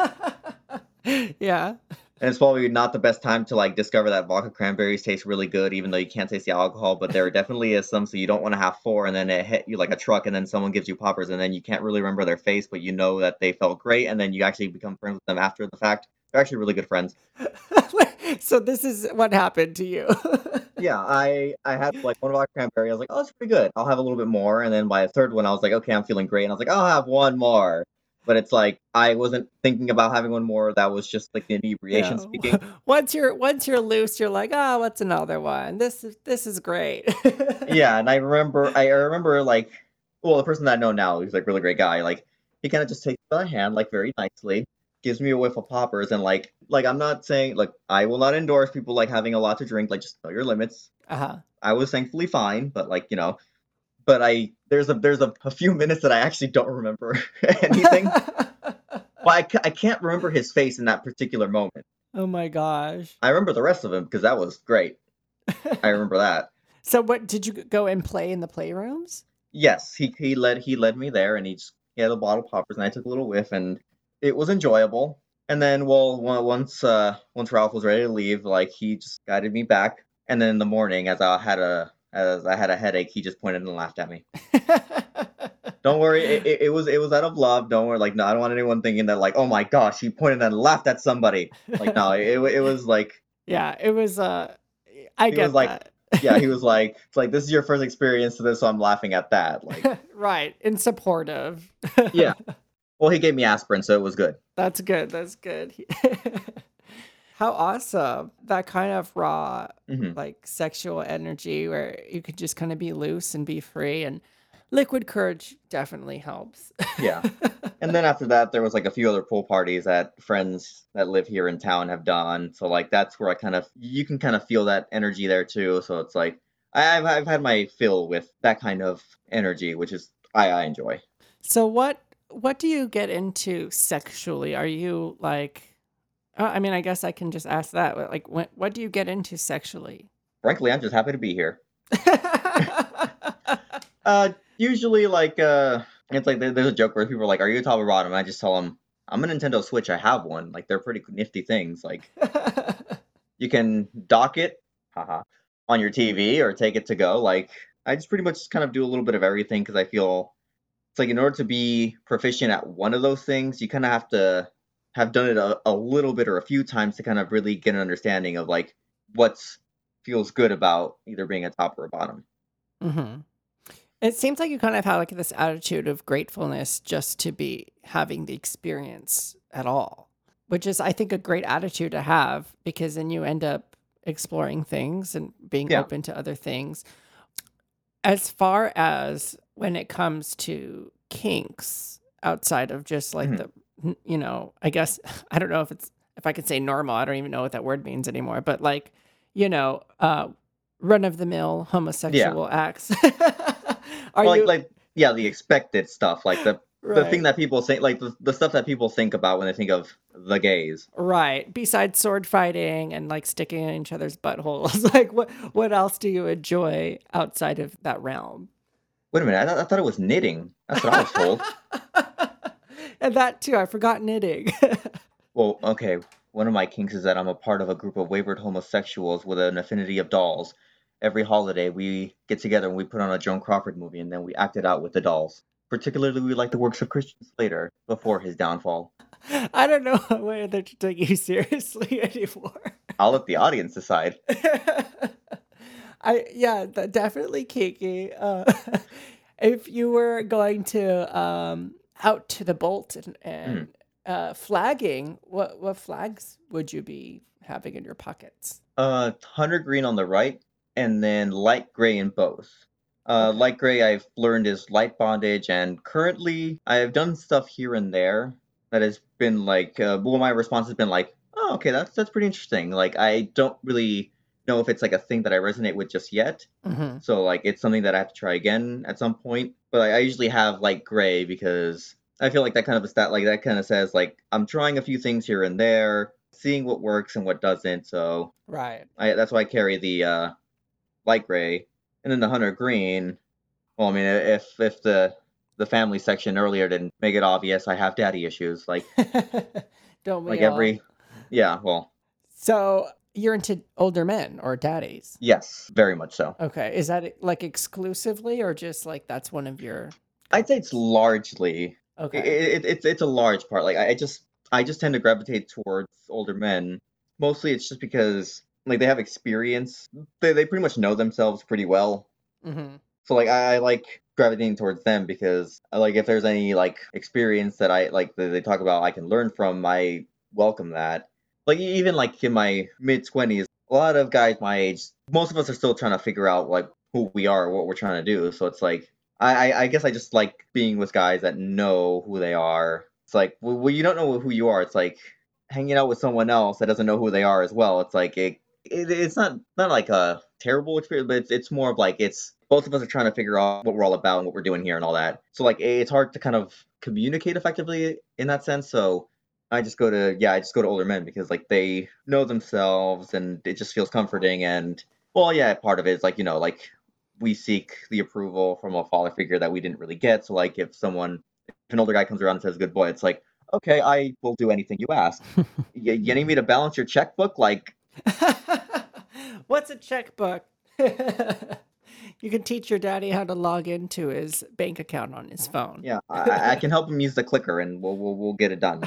(laughs) yeah. And it's probably not the best time to like discover that vodka cranberries taste really good, even though you can't taste the alcohol. But there definitely is some, so you don't want to have four, and then it hit you like a truck, and then someone gives you poppers, and then you can't really remember their face, but you know that they felt great, and then you actually become friends with them after the fact. They're actually really good friends. (laughs) so this is what happened to you. (laughs) Yeah, I I had like one vodka cranberry. I was like, oh, it's pretty good. I'll have a little bit more, and then by the third one, I was like, okay, I'm feeling great, and I was like, I'll have one more. But it's like I wasn't thinking about having one more. That was just like the inebriation Yeah. speaking. (laughs) once you're once you're loose, you're like, oh, what's another one? This is this is great. (laughs) yeah, and I remember, I remember like, well, the person that I know now, he's like really great guy. Like, he kind of just takes my hand like very nicely, gives me a whiff of poppers, and like, like I'm not saying like I will not endorse people like having a lot to drink. Like, just know your limits. uh-huh. I was thankfully fine, but like you know, but I there's a there's a, a few minutes that I actually don't remember (laughs) anything. (laughs) well, I, I can't remember his face in that particular moment. oh my gosh. I remember the rest of him because that was great. I (laughs) remember that. So what did you go and play in the playrooms? Yes, he he led he led me there, and he just he had a bottle of poppers, and I took a little whiff, and it was enjoyable. And then, well, once uh once Ralph was ready to leave, like he just guided me back. And then in the morning, as I had a as I had a headache, he just pointed and laughed at me. (laughs) Don't worry, it, it, it was it was out of love. Don't worry, like no, I don't want anyone thinking that like, oh my gosh, he pointed and laughed at somebody. Like no, it it was like yeah, it was uh I get was like- that. yeah, he (laughs) was like it's like this is your first experience to this, so I'm laughing at that. Like (laughs) right, and supportive. Yeah. well, he gave me aspirin, so it was good. That's good. That's good. How awesome. That kind of raw, hmm like sexual energy where you could just kind of be loose and be free. And liquid courage definitely helps. Yeah. (laughs) And then after that, there was like a few other pool parties that friends that live here in town have done. So like that's where I kind of you can kind of feel that energy there too. So it's like I've I've had my fill with that kind of energy, which is I I enjoy. so what what do you get into sexually? Are you like uh, I mean, I guess I can just ask that. Like what what do you get into sexually? Frankly, I'm just happy to be here. (laughs) Uh, usually like uh, it's like there's a joke where people are like, "Are you a top or bottom?" And I just tell them, "I'm a Nintendo Switch. I have one. Like they're pretty nifty things. Like (laughs) you can dock it haha, on your TV or take it to go. Like I just pretty much kind of do a little bit of everything because I feel it's like in order to be proficient at one of those things, you kind of have to have done it a, a little bit or a few times to kind of really get an understanding of like what's feels good about either being a top or a bottom. Mm-hmm. It seems like you kind of have like this attitude of gratefulness just to be having the experience at all, which is, I think, a great attitude to have because then you end up exploring things and being Yeah. open to other things. As far as when it comes to kinks outside of just like Mhm. the, you know, I guess, (sighs) I don't know if it's, if I could say normal, I don't even know what that word means anymore, but like, you know, uh, run of the mill homosexual acts. (laughs) Are Well, like, you like yeah, the expected stuff, like the the thing that people think, like the, the stuff that people think about when they think of the gays. Right. Besides sword fighting and like sticking in each other's buttholes, (laughs) like what what else do you enjoy outside of that realm? Wait a minute, I, thought- I thought it was knitting. That's what I was told. (laughs) and (laughs) that too, I forgot knitting. (laughs) Well, okay. One of my kinks is that I'm a part of a group of wayward homosexuals with an affinity of dolls. Every holiday, we get together and we put on a Joan Crawford movie, and then we act it out with the dolls. Particularly, we like the works of Christian Slater before his downfall. (laughs) I don't know whether to take you seriously anymore. I'll let the audience decide. I yeah, definitely kinky. Uh, if you were going to um out to the bolt and, and uh flagging, what what flags would you be having in your pockets? Uh, hunter green on the right, and then light gray in both. Uh, Okay. light gray I've learned is light bondage, and currently I have done stuff here and there that has been like, uh, well, my response has been like, oh, okay, that's that's pretty interesting. Like, I don't really know if it's like a thing that I resonate with just yet. Mm-hmm. So like, it's something that I have to try again at some point. But I, I usually have like gray because I feel like that kind of a stat, like that kind of says like I'm trying a few things here and there, seeing what works and what doesn't. So Right. I, that's why I carry the uh, light gray, and then the hunter green. Well, I mean, if if the the family section earlier didn't make it obvious, I have daddy issues. Like (laughs) Don't like all? every, yeah, well, So you're into older men or daddies. yes, very much so. Okay. Is that like exclusively or just like that's one of your I'd say it's largely it, okay. it, it's it's a large part. Like I I just I just tend to gravitate towards older men. Mostly, it's just because like they have experience. They they pretty much know themselves pretty well. Mm-hmm. So like I, I like gravitating towards them because like if there's any like experience that I like that they talk about I can learn from, I welcome that. Like even like in my mid twenties, a lot of guys my age, most of us are still trying to figure out like who we are, what we're trying to do. So it's like I I, I guess I just like being with guys that know who they are. It's like well, you don't know who you are, it's like hanging out with someone else that doesn't know who they are as well. It's like it, it it's not not like a terrible experience, but it's it's more of like it's both of us are trying to figure out what we're all about and what we're doing here and all that. So like it's hard to kind of communicate effectively in that sense. So I just go to yeah, I just go to older men because like they know themselves and it just feels comforting and well yeah, part of it is like, you know, like we seek the approval from a father figure that we didn't really get. So like if someone if an older guy comes around and says good boy, it's like, okay, I will do anything you ask. (laughs) you, you need me to balance your checkbook? Like (laughs) What's a checkbook? (laughs) you can teach your daddy how to log into his bank account on his phone. yeah, I, I can help him use the clicker and we'll we'll, we'll get it done.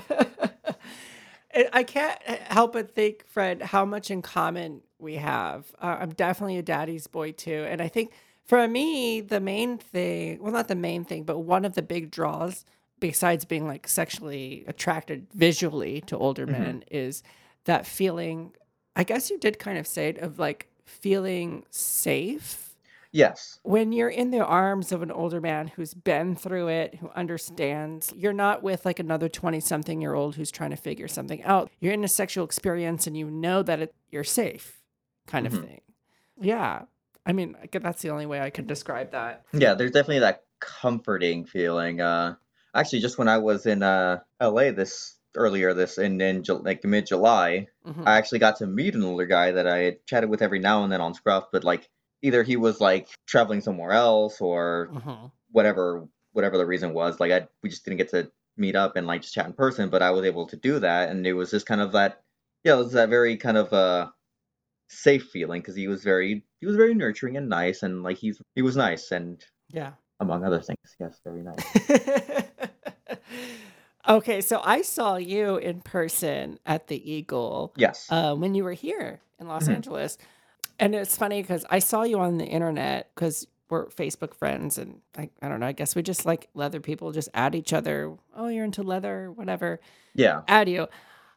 I can't help but think, Fred, how much in common we have. Uh, I'm definitely a daddy's boy too, and I think for me, the main thing, well, not the main thing, but one of the big draws, besides being like sexually attracted visually to older Mhm. men, is that feeling. I guess you did kind of say it of like feeling safe Yes. when you're in the arms of an older man who's been through it, who understands, you're not with like another 20 something year old who's trying to figure something out. You're in a sexual experience and you know that it, you're safe, kind of Mhm. thing. Yeah. I mean, that's the only way I could describe that. Yeah, there's definitely that comforting feeling. Uh, actually, just when I was in uh LA this earlier this in in like mid July, Mhm. I actually got to meet an older guy that I had chatted with every now and then on Scruff, but like either he was like traveling somewhere else or Mhm. whatever whatever the reason was. Like I we just didn't get to meet up and like just chat in person, but I was able to do that, and it was just kind of that yeah, it was that very kind of uh safe feeling because he was very he was very nurturing and nice and like he's he was nice and Yeah. among other things yes very nice (laughs) okay, so I saw you in person at the Eagle yes uh, when you were here in Los Mhm. Angeles. And it's funny because I saw you on the internet because we're Facebook friends. And I, I don't know, I guess we just like leather people just add each other. Oh, you're into leather, whatever. yeah Add you.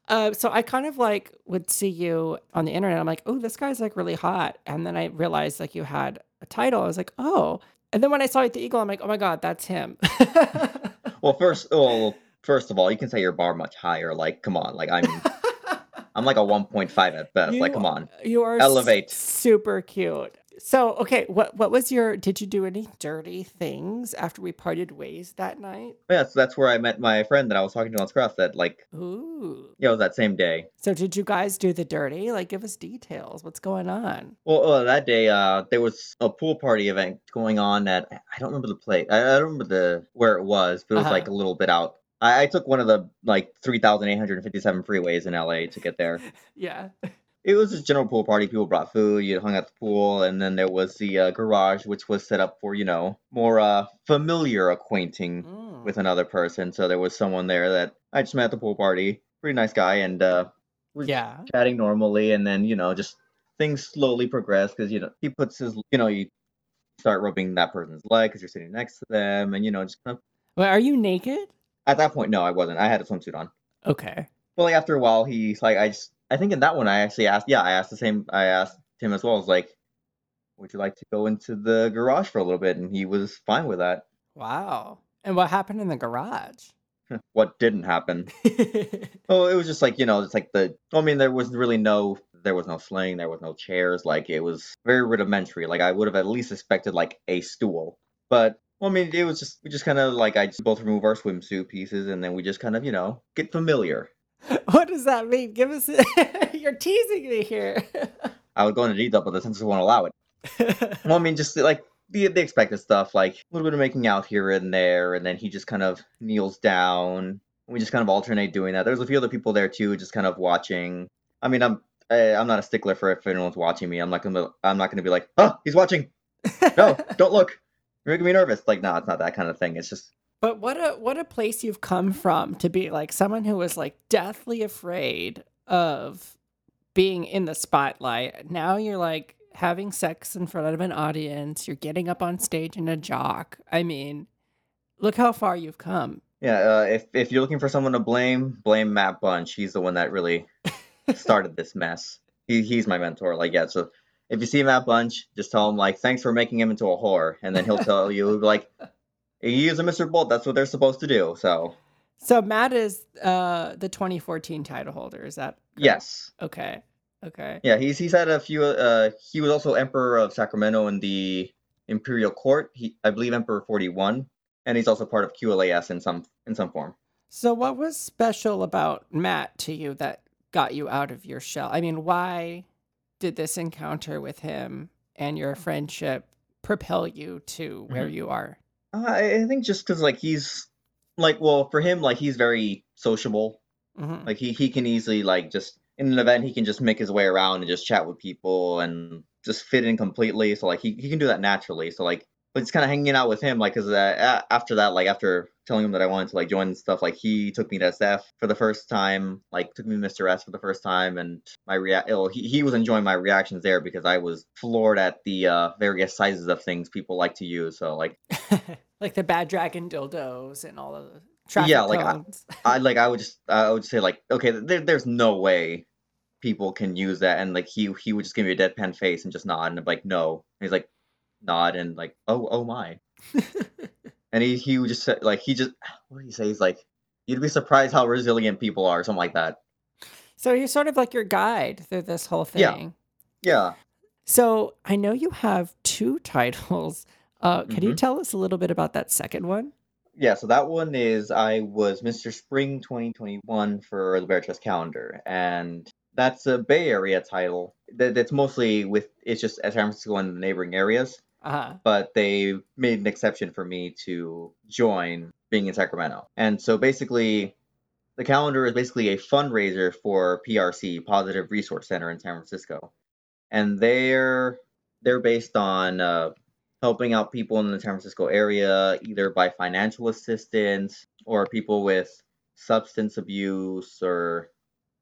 Uh, so I kind of like would see you on the internet. I'm like, oh, this guy's like really hot. And then I realized like you had a title. I was like, oh. And then when I saw you at the Eagle, I'm like, oh my God, that's him. (laughs) well first well first of all you can say your bar much higher like come on like i'm i'm like a 1.5 at best like come on You are Elevate. super cute. So, okay, what what was your did you do any dirty things after we parted ways that night? yeah so that's where i met my friend that i was talking to on scruff that like Ooh. yeah it was that same day So did you guys do the dirty? Like give us details. What's going on? Well, uh, that day, uh, there was a pool party event going on at I don't remember the place. I, I don't remember the where it was, but it was Uh-huh. like a little bit out. I, I took one of the like three thousand eight hundred and fifty-seven freeways in LA to get there. (laughs) Yeah. It was just general pool party. People brought food. You hung at the pool, and then there was the uh, garage, which was set up for you know more uh, familiar acquainting Mm. with another person. So there was someone there that I just met at the pool party. Pretty nice guy, and uh, was Yeah. chatting normally, and then you know just things slowly progress because you know he puts his you know you start rubbing that person's leg because you're sitting next to them, and you know just kind of Well, are you naked? At that point no I wasn't I had a swimsuit on. Okay. Well, like after a while he's like I just I think in that one I actually asked yeah I asked the same I asked him as well. I was like, would you like to go into the garage for a little bit? And he was fine with that. Wow. And what happened in the garage? (laughs) what didn't happen? (laughs) Oh, it was just like you know, it's like the. I mean, there was really no, there was no sling, there was no chairs. Like it was very rudimentary. Like I would have at least expected like a stool, but well, I mean, it was just we just kind of like I both remove our swimsuit pieces and then we just kind of you know get familiar. (laughs) what does that mean? Give us (laughs) You're teasing me here. (laughs) I would go into detail, but the censors won't allow it. Well, I mean, just like the the expected stuff, like a little bit of making out here and there, and then he just kind of kneels down. We just kind of alternate doing that. There's a few other people there too, just kind of watching. I mean, I'm I, I'm not a stickler for if anyone's watching me. I'm not gonna I'm not gonna be like, oh, he's watching. No, don't look. You're making me nervous. Like, no, it's not that kind of thing. It's just But what a what a place you've come from to be like someone who was like deathly afraid of being in the spotlight. Now you're like having sex in front of an audience. You're getting up on stage in a jock. I mean, look how far you've come. yeah. Uh, if if you're looking for someone to blame, blame Matt Bunch. He's the one that really (laughs) started this mess. He he's my mentor. Like, yeah. So if you see Matt Bunch, just tell him like, thanks for making him into a whore, and then he'll (laughs) tell you like, he is a Mr. Bolt. That's what they're supposed to do. So So Matt is uh the 2014 title holder. Is that correct? yes, Okay. Okay. yeah. He's he's had a few. Uh, he was also Emperor of Sacramento in the Imperial Court. He I believe Emperor 41, and he's also part of QLAS in some in some form. So what was special about Matt to you that got you out of your shell? I mean, why did this encounter with him and your friendship propel you to where you are? Uh, I think just because like he's like well for him like he's very sociable Mhm. like he he can easily like just in an event he can just make his way around and just chat with people and just fit in completely so like he, he can do that naturally so like but just kind of hanging out with him like because uh, after that like after telling him that i wanted to like join and stuff like he took me to sf for the first time like took me to mr s for the first time and my rea- oh, he, he was enjoying my reactions there because i was floored at the uh, various sizes of things people like to use so like (laughs) like the bad dragon dildos and all of the traffic Yeah, like, I- (laughs) I like I would just I would say like okay there, there's no way people can use that and like he he would just give me a deadpan face and just nod and I'm like no. And he's like nod and like oh oh my (laughs) and he he just say like he just what did he say he's like you'd be surprised how resilient people are something like that so he's sort of like your guide through this whole thing. Yeah. yeah So I know you have two (laughs) titles. Uh, can you Mhm. tell us a little bit about that second one? yeah so that one is I was Mr. Spring 2021 for the Bare Chest calendar and that's a Bay Area title that's mostly with it's just San Francisco and the neighboring areas Uh-huh. but they made an exception for me to join being in Sacramento. And so basically, the calendar is basically a fundraiser for PRC, Positive Resource Center in San Francisco. and they're they're based on uh, helping out people in the San Francisco area, either by financial assistance or people with substance abuse or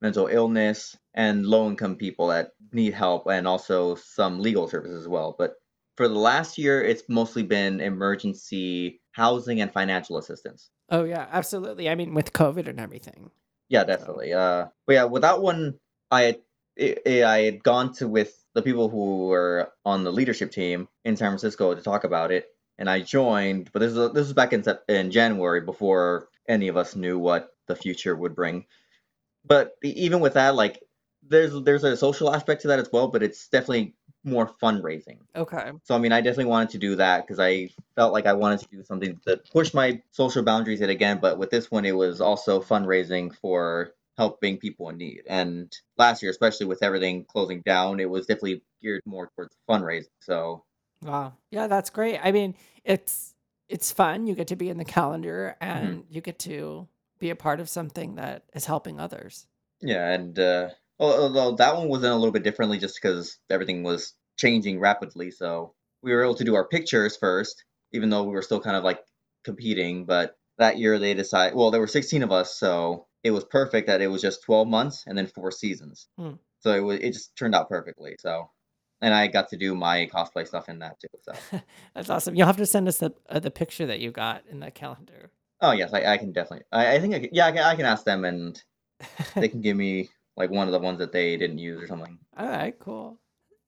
mental illness, and low income people that need help, and also some legal services as well. But for the last year, it's mostly been emergency housing and financial assistance. Oh yeah, absolutely. I mean, with COVID and everything. Yeah, definitely. Uh, but yeah, with that one, I had, I, I had gone to with the people who were on the leadership team in San Francisco to talk about it, and I joined. But this is this was back in in January before any of us knew what the future would bring. But even with that, like there's there's a social aspect to that as well, but it's definitely more fundraising. Okay. So I mean, I definitely wanted to do that because I felt like I wanted to do something that push my social boundaries yet again. But with this one, it was also fundraising for helping people in need. And last year, especially with everything closing down, it was definitely geared more towards fundraising. So Wow. Yeah, that's great. I mean, it's it's fun. You get to be in the calendar Mm-hmm. and you get to be a part of something that is helping others. yeah, and uh, although that one was done a little bit differently, just because everything was changing rapidly, so we were able to do our pictures first, even though we were still kind of like competing. But that year they decided, well, there were 16 of us, so it was perfect that it was just 12 months and then four seasons. Hmm. So it was it just turned out perfectly. So, and I got to do my cosplay stuff in that too. So, (laughs) That's awesome. You'll have to send us the uh, the picture that you got in the calendar. oh yes, I, I can definitely. I, I think I can, yeah, I can, I can ask them and (laughs) they can give me like one of the ones that they didn't use or something. All right, cool.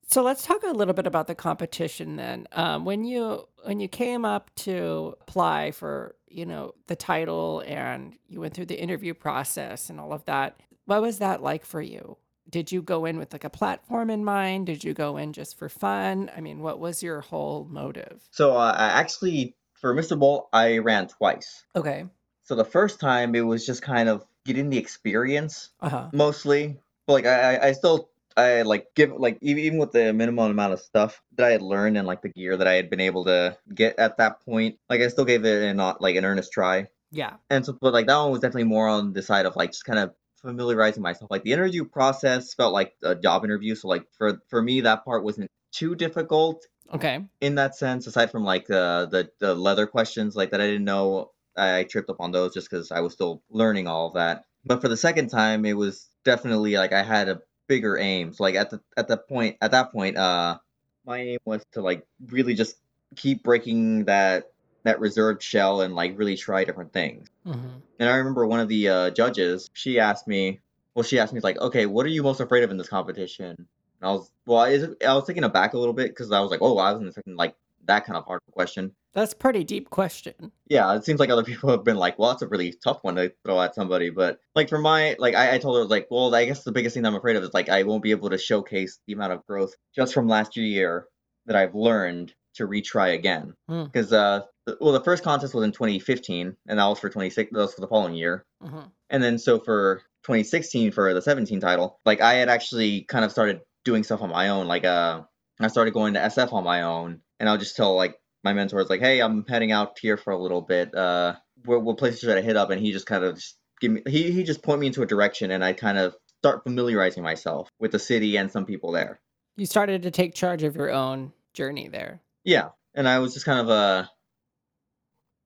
So let's talk a little bit about the competition then. Um, when you when you came up to apply for you know the title and you went through the interview process and all of that, what was that like for you? Did you go in with like a platform in mind? Did you go in just for fun? I mean, what was your whole motive? So uh, I actually for Mr. Bolt I ran twice. Okay. So the first time it was just kind of getting the experience Uh huh. mostly. But like I, I- I still I like give like even even with the minimum amount of stuff that I had learned and like the gear that I had been able to get at that point, like I still gave it an not like an earnest try. Yeah. And so but like that one was definitely more on the side of like just kind of familiarizing myself. Like the interview process felt like a job interview, so like for for me that part wasn't too difficult Okay. in that sense aside from like uh, the the leather questions like that I didn't know I tripped up on those just because I was still learning all of that. But for the second time, it was definitely like I had a bigger aim. So like at the at the point at that point, uh, my aim was to like really just keep breaking that that reserved shell and like really try different things. hmm And I remember one of the uh, judges, she asked me, well, she asked me like, okay, what are you most afraid of in this competition? And I was, well, I, I was taken aback a little bit because I was like, oh, I wasn't expecting like that kind of hard question. That's a pretty deep question. Yeah, it seems like other people have been like, well, that's a really tough one to throw at somebody. But like for my, like I, I told her like, well, I guess the biggest thing I'm afraid of is like I won't be able to showcase the amount of growth just from last year that I've learned to retry again. Hmm. Because uh, well, the first contest was in 2015, and that was for 26. That was for the following year. hmm And then so for 2016 for the 17 title, like I had actually kind of started doing stuff on my own. Like uh, I started going to SF on my own, and I'll just tell like my mentors like, hey, I'm heading out here for a little bit. Uh, what, what places should I hit up? And he just kind of just give me he he just point me into a direction, and I kind of start familiarizing myself with the city and some people there. You started to take charge of your own journey there. Yeah, and I was just kind of uh,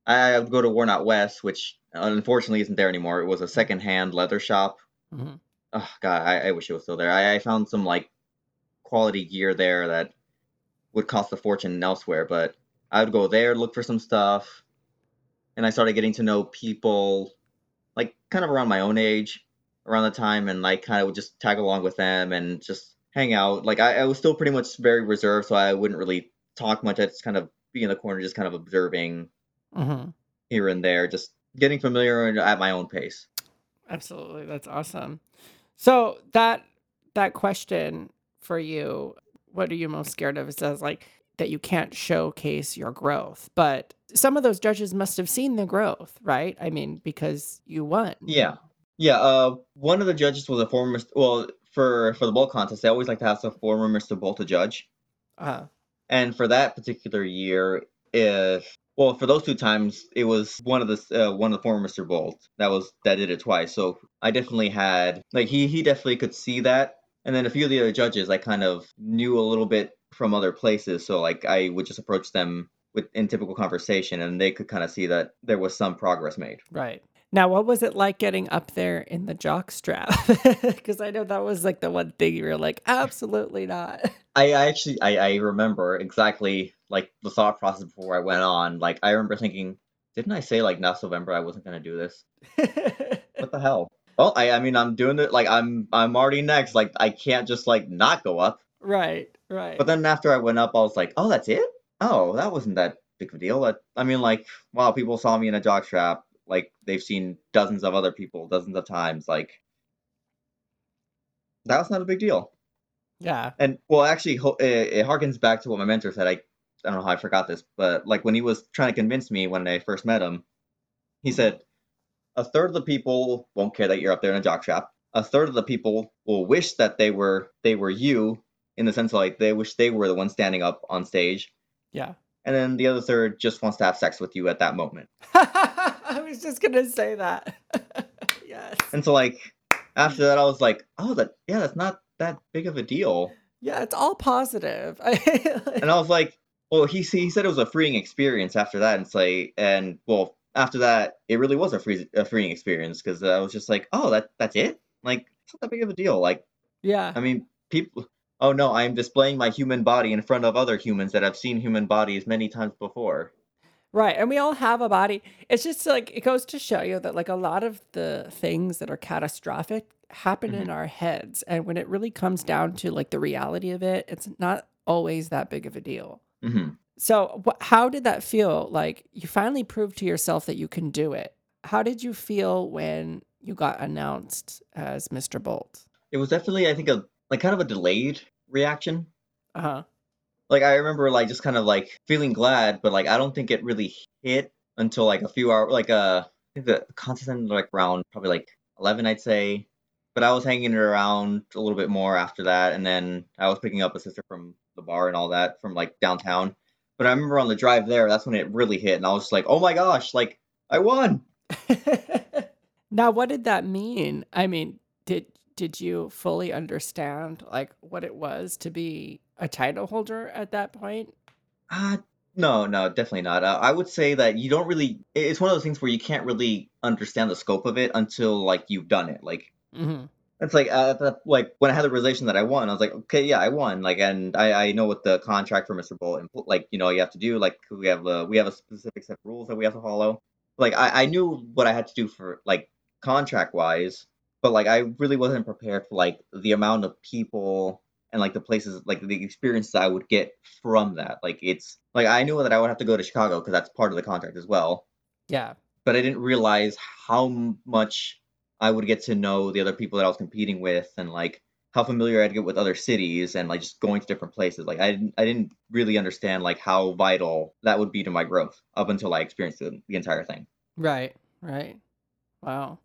I would go to Worn Out West, which unfortunately isn't there anymore. It was a secondhand leather shop. hmm Oh God, I, I wish it was still there. I, I found some like quality gear there that would cost a fortune elsewhere, but I would go there, look for some stuff, and I started getting to know people like kind of around my own age around the time and like kind of would just tag along with them and just hang out. Like I, I was still pretty much very reserved, so I wouldn't really talk much. I'd just kind of be in the corner, just kind of observing hmm here and there, just getting familiar at my own pace. Absolutely. That's awesome. So that that question for you, what are you most scared of? It says like that you can't showcase your growth. But some of those judges must have seen the growth, right? I mean, because you won. Yeah, yeah. Uh, one of the judges was a former. Well, for for the Bolt contest, they always like to have some former Mr. Bolt to judge. Uh, And for that particular year, if well, for those two times, it was one of the uh, one of the former Mr. Bolt that was that did it twice. So I definitely had like he he definitely could see that, And then a few of the other judges I kind of knew a little bit from other places, so like I would just approach them with in typical conversation, and they could kind of see that there was some progress made. Right. Now, what was it like getting up there in the jock strap? (laughs) Because I know that was like the one thing you were like, absolutely not. (laughs) I, I actually I, I remember exactly like the thought process before I went on. Like I remember thinking, didn't I say like last November I wasn't gonna do this? (laughs) what the hell? Well, I I mean I'm doing it like I'm I'm already next. Like I can't just like not go up. right, right. But then after I went up, I was like, oh, that's it. Oh, that wasn't that big of a deal. That I mean, like, wow, people saw me in a jockstrap. Like they've seen dozens of other people dozens of times. Like that was not a big deal. yeah. And well, actually, it, it harkens back to what my mentor said. I I don't know how I forgot this, but like when he was trying to convince me when I first met him, he said a third of the people won't care that you're up there in a jockstrap. A third of the people will wish that they were they were you in the sense of like they wish they were the one standing up on stage, Yeah. and then the other third just wants to have sex with you at that moment. (laughs) I was just going to say that. (laughs) yes. And so like after that, I was like, oh, that yeah, that's not that big of a deal. Yeah, it's all positive. (laughs) And I was like, well, he he said it was a freeing experience after that, and like, and well, after that, it really was a free a freeing experience because I was just like, oh, that that's it. Like, it's not that big of a deal. Like, yeah. I mean, people. Oh no, I'm displaying my human body in front of other humans that have seen human bodies many times before. Right. And we all have a body. It's just like it goes to show you that like a lot of the things that are catastrophic happen in our heads. And when it really comes down to like the reality of it, it's not always that big of a deal. hmm So, wh- how did that feel? Like you finally proved to yourself that you can do it. How did you feel when you got announced as Mr. Bolt? It was definitely, I think, a like kind of a delayed reaction. Uh huh. Like I remember, like just kind of like feeling glad, but like I don't think it really hit until like a few hours. Like uh, I think the contest ended like around probably like eleven, I'd say. But I was hanging it around a little bit more after that, and then I was picking up a sister from the bar and all that from like downtown. But I remember on the drive there, that's when it really hit, and I was like, "Oh my gosh! Like I won!" (laughs) now, what did that mean? I mean, did did you fully understand like what it was to be a title holder at that point? Uh, no, no, definitely not. Uh, I would say that you don't really. It's one of those things where you can't really understand the scope of it until like you've done it. Like hmm it's like uh, the- like when I had the realization that I won, I was like, okay, yeah, I won. Like, and I I know what the contract for Mr. Bolt, and like you know you have to do. Like we have a we have a specific set of rules that we have to follow. Like I I knew what I had to do for like contract wise, but like I really wasn't prepared for like the amount of people and like the places like the experiences I would get from that. Like it's like I knew that I would have to go to Chicago because that's part of the contract as well. Yeah. But I didn't realize how much I would get to know the other people that I was competing with and like how familiar I'd get with other cities and like just going to different places. Like I didn't I didn't really understand like how vital that would be to my growth up until I experienced the, the entire thing. Right. Right. Wow.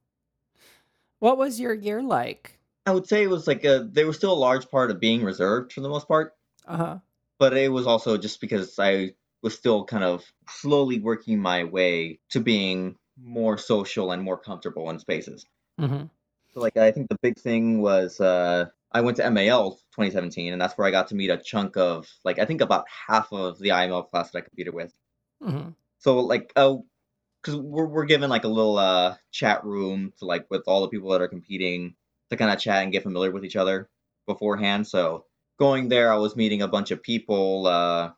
What was your year like? I would say it was like a they were still a large part of being reserved for the most part. Uh huh. but it was also just because I was still kind of slowly working my way to being more social and more comfortable in spaces. Hmm So like I think the big thing was uh, I went to MAL 2017, and that's where I got to meet a chunk of like I think about half of the IML class that I competed with. hmm So like uh, because we're we're given like a little uh chat room to like with all the people that are competing to kind of chat and get familiar with each other beforehand. So going there, I was meeting a bunch of people. Uh,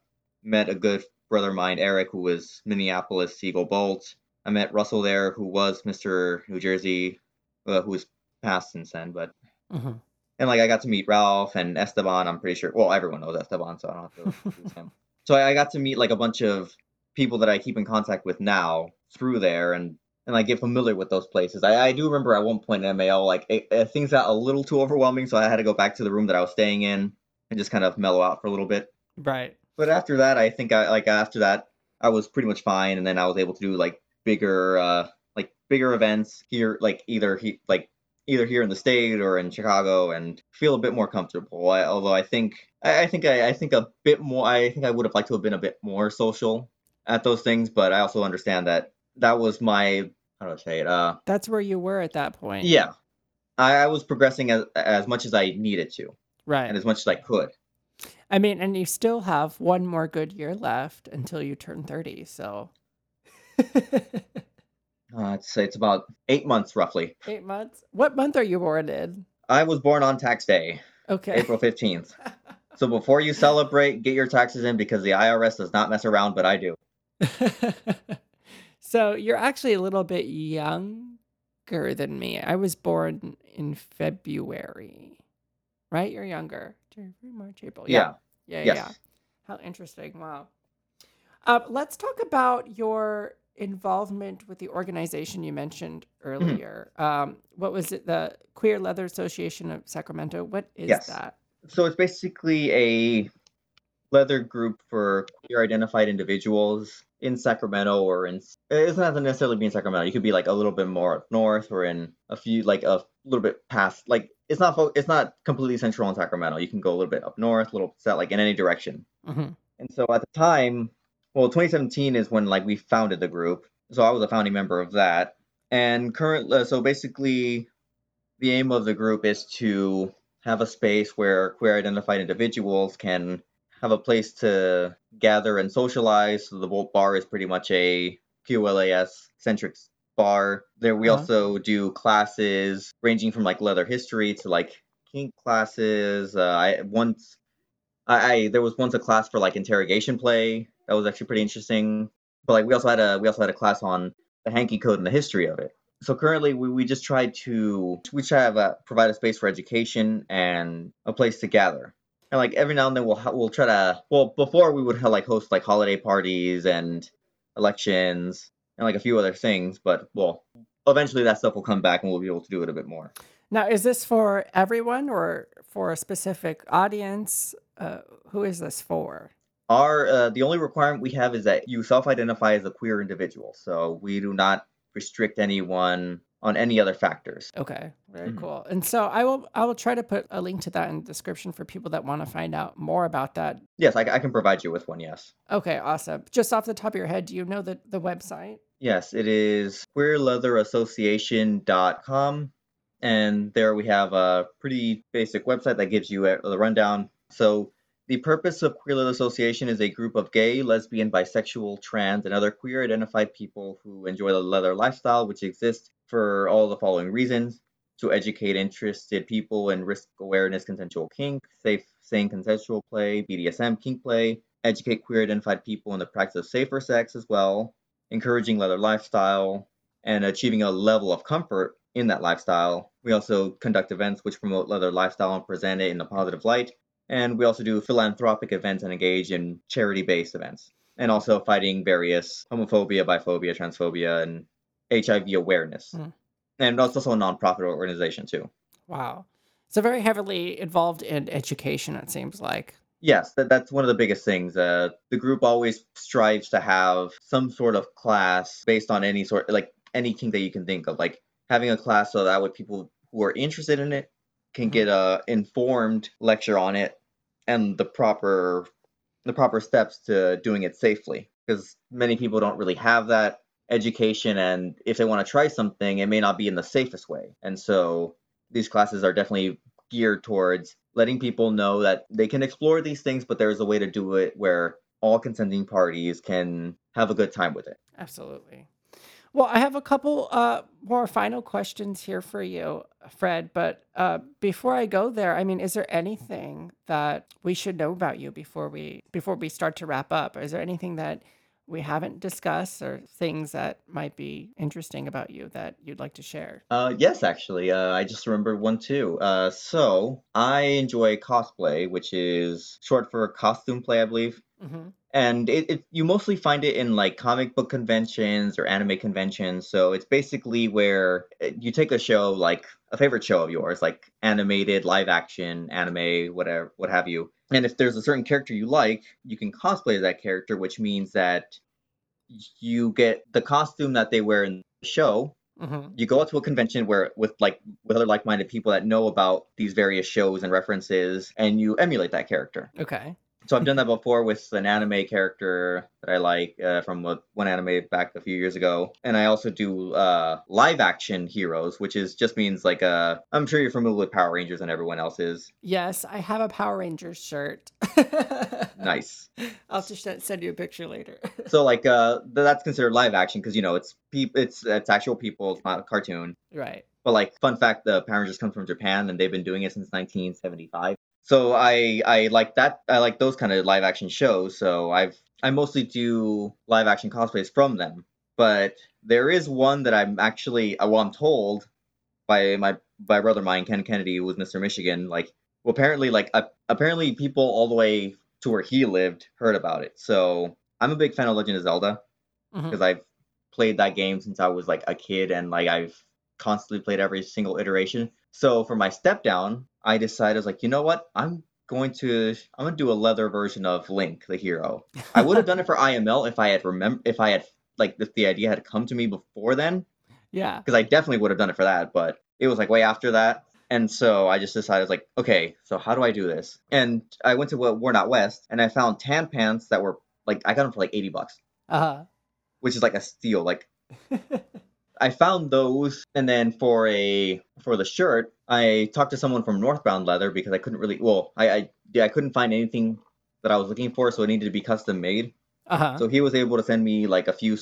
met a good brother of mine, Eric, who was Minneapolis Eagle Bolt. I met Russell there, who was Mr. New Jersey, uh, who was passed since then. But hmm and like I got to meet Ralph and Esteban. I'm pretty sure. Well, everyone knows Esteban, so I don't have to introduce (laughs) him. So I, I got to meet like a bunch of people that I keep in contact with now through there, and and like get familiar with those places. I, I do remember at one point in MAL, like it, it, things got a little too overwhelming, so I had to go back to the room that I was staying in and just kind of mellow out for a little bit. Right. But after that, I think I like after that I was pretty much fine, and then I was able to do like bigger uh bigger events here, like either he like either here in the state or in Chicago, and feel a bit more comfortable. I, although I think I, I think I, I think a bit more. I think I would have liked to have been a bit more social at those things, but I also understand that that was my how do I say it? Uh, That's where you were at that point. yeah, I, I was progressing as as much as I needed to Right. and as much as I could. I mean, and you still have one more good year left until you turn 30. So (laughs) Uh, it's it's about eight months roughly. eight months. What month are you born in? I was born on tax day, Okay. April (laughs) fifteenth. So before you celebrate, get your taxes in because the IRS does not mess around, but I do. (laughs) so you're actually a little bit younger than me. I was born in February, right? You're younger. January, March, April. Yeah. Yeah. Yeah. Yes. yeah. How interesting. Wow. Uh, let's talk about your involvement with the organization you mentioned Mm-hmm. earlier. Um, what was it? The Queer Leather Association of Sacramento. What is Yes. that? So it's basically a leather group for queer identified individuals in Sacramento or in it doesn't have to necessarily be in Sacramento. You could be like a little bit more up north or in a few like a little bit past like it's not it's not completely central in Sacramento. You can go a little bit up north, a little set like in any direction. hmm And so at the time, well, 2017 is when like we founded the group. So I was a founding member of that. And current, uh, so basically, the aim of the group is to have a space where queer identified individuals can have a place to gather and socialize. So the Bolt Bar is pretty much a QLAS centric bar. There we Uh-huh. also do classes ranging from like leather history to like kink classes. Uh, I once I, I there was once a class for like interrogation play that was actually pretty interesting. But like we also had a we also had a class on the hanky code and the history of it. So currently we, we just try to we try to a, provide a space for education and a place to gather. And like every now and then we'll we'll try to well before we would have like host like holiday parties and elections and like a few other things, but well eventually that stuff will come back and we'll be able to do it a bit more. Now, is this for everyone or for a specific audience? Uh, who is this for? Our uh, the only requirement we have is that you self-identify as a queer individual. So we do not restrict anyone on any other factors. Okay, very Mhm. cool. And so I will I will try to put a link to that in the description for people that want to find out more about that. Yes, I, I can provide you with one. Yes, Okay, awesome. Just off the top of your head, do you know the the website? yes, it is queerleatherassociation.com, and there we have a pretty basic website that gives you a, the rundown. So. The purpose of Queer Leather Association is a group of gay, lesbian, bisexual, trans, and other queer identified people who enjoy the leather lifestyle, which exists for all the following reasons to educate interested people in risk awareness, consensual kink, safe, sane consensual play, BDSM kink play, educate queer identified people in the practice of safer sex as well, encouraging leather lifestyle, and achieving a level of comfort in that lifestyle. We also conduct events which promote leather lifestyle and present it in a positive light. And we also do philanthropic events and engage in charity based events. And also fighting various homophobia, biphobia, transphobia, and HIV awareness. Hmm. And it's also a nonprofit organization too. Wow. So very heavily involved in education, it seems like. Yes, that, that's one of the biggest things. Uh, the group always strives to have some sort of class based on any sort, like any kink that you can think of, like having a class so that way people who are interested in it can get a informed lecture on it and the proper the proper steps to doing it safely. Because many people don't really have that education, and if they want to try something, it may not be in the safest way. And so these classes are definitely geared towards letting people know that they can explore these things, but there's a way to do it where all consenting parties can have a good time with it. Absolutely. Well, I have a couple uh, more final questions here for you, Fred. But uh, before I go there, I mean, is there anything that we should know about you before we before we start to wrap up? Is there anything that we haven't discussed, or things that might be interesting about you that you'd like to share? Uh, yes, actually, uh, I just remembered one too. Uh, so I enjoy cosplay, which is short for costume play, I believe. hmm and it, it you mostly find it in like comic book conventions or anime conventions so it's basically where uh, you take a show like a favorite show of yours like animated live action anime whatever what have you and if there's a certain character you like you can cosplay that character which means that you get the costume that they wear in the show. Hmm you go out to a convention where with like with other like-minded people that know about these various shows and references and you emulate that character. Okay. So I've done that before with an anime character that I like uh, from one anime back a few years ago, and I also do uh, live action heroes, which is just means like uh, I'm sure you're familiar with Power Rangers and everyone else is. Yes, I have a Power Rangers shirt. (laughs) nice. I'll just send you a picture later. (laughs) so like uh, that's considered live action because you know it's pe- it's it's actual people, it's not a cartoon. Right. But like fun fact, the Power Rangers come from Japan and they've been doing it since 1975 so I I like that I like those kind of live action shows. So I've I mostly do live action cosplays from them. But there is one that I'm actually uh, well I'm told by my by brother mine Ken Kennedy who was Mr. Michigan like well apparently like uh, apparently people all the way to where he lived heard about it. So I'm a big fan of Legend of Zelda because mm-hmm. I've played that game since I was like a kid and like I've constantly played every single iteration. So for my step down, I decided I was like, you know what? I'm going to I'm gonna do a leather version of Link, the hero. I would have done it for (laughs) IML if I had remember if I had like if the idea had come to me before then. Yeah. Because I definitely would have done it for that, but it was like way after that. And so I just decided, I was like, okay, so how do I do this? And I went to Worn Out West and I found tan pants that were like I got them for like 80 bucks. Uh-huh. Which is like a steal. Like (laughs) I found those, and then for a for the shirt, I talked to someone from Northbound Leather because I couldn't really well, I I yeah, I couldn't find anything that I was looking for, so it needed to be custom made. Uh-huh. So he was able to send me like a few